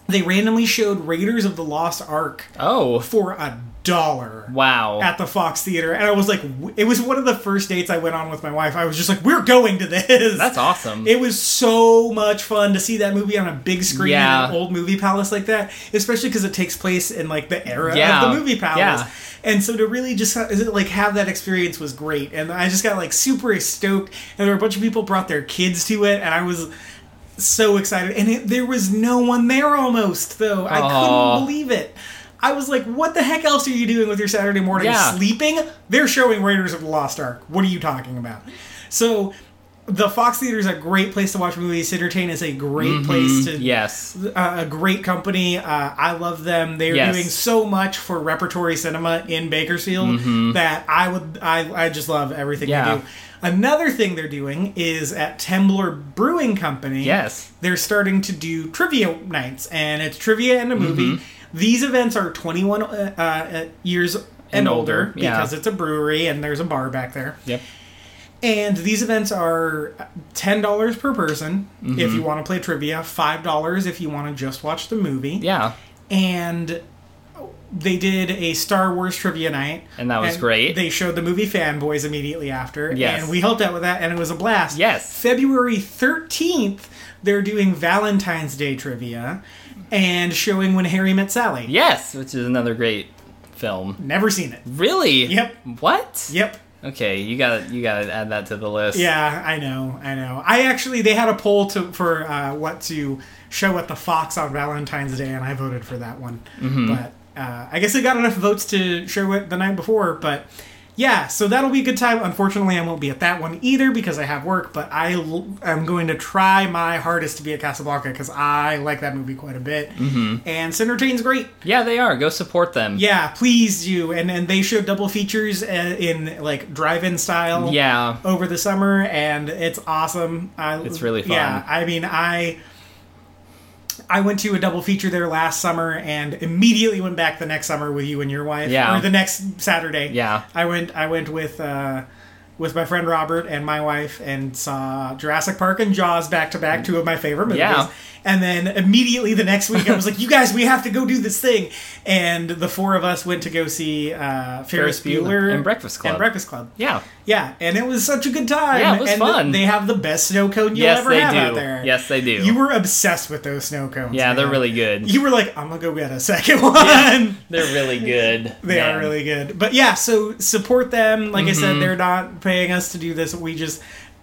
Speaker 1: they randomly showed Raiders of the Lost Ark
Speaker 2: Oh,
Speaker 1: for a dollar
Speaker 2: wow.
Speaker 1: at the Fox Theater, and I was like, it was one of the first dates I went on with my wife. I was just like, we're going to this.
Speaker 2: That's awesome.
Speaker 1: It was so much fun to see that movie on a big screen
Speaker 2: Yeah.
Speaker 1: in an old movie palace like that, especially because it takes place in like the era
Speaker 2: Yeah.
Speaker 1: of the movie palace.
Speaker 2: Yeah.
Speaker 1: And so to really just like have that experience was great, and I just got like super stoked. And there were a bunch of people brought their kids to it, and I was so excited. And it, there was no one there almost though. I
Speaker 2: Aw.
Speaker 1: couldn't believe it. I was like, "What the heck else are you doing with your Saturday morning?
Speaker 2: Yeah.
Speaker 1: Sleeping? They're showing Raiders of the Lost Ark. What are you talking about?" So, the Fox Theater is a great place to watch movies. Entertain is a great place to
Speaker 2: yes.
Speaker 1: uh, a great company. Uh, I love them. They're
Speaker 2: Yes.
Speaker 1: doing so much for repertory cinema in Bakersfield that I would I, I just love everything
Speaker 2: Mm-hmm. Yeah.
Speaker 1: they do. Another thing they're doing is at Temblor Brewing Company.
Speaker 2: Yes.
Speaker 1: They're starting to do trivia nights, and it's trivia and a movie.
Speaker 2: Mm-hmm.
Speaker 1: These events are 21 uh, uh, years and,
Speaker 2: And
Speaker 1: older,
Speaker 2: older, yeah.
Speaker 1: because it's a brewery and there's a bar back there.
Speaker 2: Yep.
Speaker 1: And these events are ten dollars per person
Speaker 2: Mm-hmm.
Speaker 1: if you want to play trivia, five dollars if you want to just watch the movie.
Speaker 2: Yeah.
Speaker 1: And they did a Star Wars trivia night,
Speaker 2: And that was great.
Speaker 1: They showed the movie Fanboys immediately after,
Speaker 2: Yes.
Speaker 1: and we helped out with that, and it was a blast.
Speaker 2: Yes.
Speaker 1: February thirteenth, they're doing Valentine's Day trivia and showing When Harry Met Sally.
Speaker 2: Yes, which is another great film.
Speaker 1: Never seen it.
Speaker 2: Really?
Speaker 1: Yep.
Speaker 2: What?
Speaker 1: Yep.
Speaker 2: Okay, you got you got to add that to the list.
Speaker 1: Yeah, I know, I know. I actually they had a poll to for uh, what to show at the Fox on Valentine's Day, and I voted for that one. But uh, I guess it got enough votes to show it the night before. But yeah, so that'll be a good time. Unfortunately, I won't be at that one either because I have work. But I l- am going to try my hardest to be at Casablanca because I like that movie quite a bit, mm-hmm. and Cindertain's great.
Speaker 2: Yeah, they are. Go support them.
Speaker 1: Yeah, please do. And and they show double features uh, in like drive-in style
Speaker 2: Yeah.
Speaker 1: over the summer, and it's awesome. I,
Speaker 2: It's really fun.
Speaker 1: Yeah, I mean, I I went to a double feature there last summer, and immediately went back the next summer with you and your wife.
Speaker 2: Yeah.
Speaker 1: or the next Saturday.
Speaker 2: Yeah.
Speaker 1: I went. I went with. Uh, with my friend Robert and my wife, and saw Jurassic Park and Jaws back to back, two of my favorite movies.
Speaker 2: Yeah.
Speaker 1: And then immediately the next week, I was like, "You guys, we have to go do this thing." And the four of us went to go see uh, Ferris,
Speaker 2: Ferris Bueller and Breakfast Club.
Speaker 1: And Breakfast Club.
Speaker 2: Yeah.
Speaker 1: Yeah, and it was such a good time.
Speaker 2: Yeah, it was
Speaker 1: and
Speaker 2: fun.
Speaker 1: They have the best snow cone you'll
Speaker 2: Yes,
Speaker 1: ever have
Speaker 2: do.
Speaker 1: out there.
Speaker 2: Yes, they do.
Speaker 1: You were obsessed with those snow cones.
Speaker 2: yeah, they're really good.
Speaker 1: You were like, I'm gonna go get a second one.
Speaker 2: Yeah, They're really good.
Speaker 1: They
Speaker 2: man.
Speaker 1: are really good. But yeah, so support them. Like I
Speaker 2: Mm-hmm.
Speaker 1: said, they're not paying us to do this. We just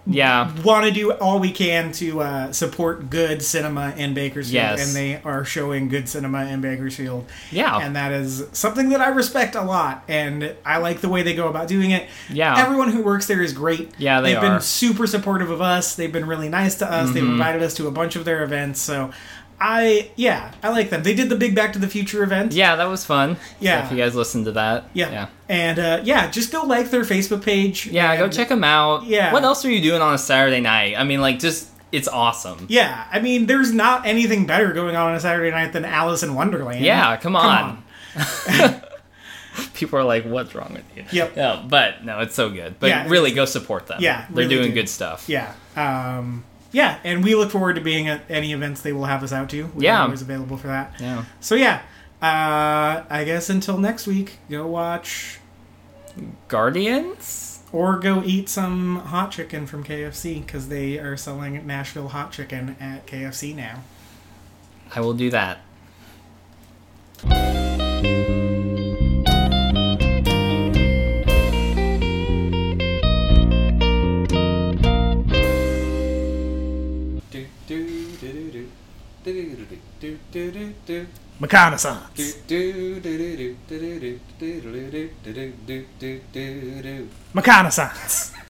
Speaker 2: Yeah.
Speaker 1: want to do all we can to uh, support good cinema in Bakersfield,
Speaker 2: Yes.
Speaker 1: and they are showing good cinema in Bakersfield.
Speaker 2: Yeah.
Speaker 1: and that is something that I respect a lot, and I like the way they go about doing it.
Speaker 2: Yeah.
Speaker 1: everyone who works there is great.
Speaker 2: Yeah, they
Speaker 1: have
Speaker 2: are. Mm-hmm.
Speaker 1: been super supportive of us. They've been really nice to us. They've invited us to a bunch of their events. So, I yeah, I like them. They did the big Back to the Future event.
Speaker 2: Yeah, that was fun.
Speaker 1: Yeah.
Speaker 2: So if you guys listened to that.
Speaker 1: Yeah.
Speaker 2: Yeah.
Speaker 1: And uh, yeah, just go like their Facebook page.
Speaker 2: Yeah, go check them out.
Speaker 1: Yeah.
Speaker 2: What else are you doing on a Saturday night? I mean, like, just, it's awesome.
Speaker 1: Yeah, I mean, there's not anything better going on on a Saturday night than Alice in Wonderland.
Speaker 2: Yeah, come on. People are like, what's wrong with you?
Speaker 1: Yep.
Speaker 2: No, but no, it's so good. But
Speaker 1: Yeah,
Speaker 2: really, go support them.
Speaker 1: Yeah,
Speaker 2: They're
Speaker 1: really
Speaker 2: doing
Speaker 1: do.
Speaker 2: good stuff.
Speaker 1: Yeah. Um, yeah, and we look forward to being at any events they will have us out to. We're
Speaker 2: Yeah.
Speaker 1: always available for that.
Speaker 2: Yeah.
Speaker 1: So yeah, uh, I guess until next week, go watch.
Speaker 2: Guardians?
Speaker 1: Or go eat some hot chicken from KFC because they are selling Nashville hot chicken at KFC now.
Speaker 2: I will do that.
Speaker 1: Reconnaissance. Reconnaissance.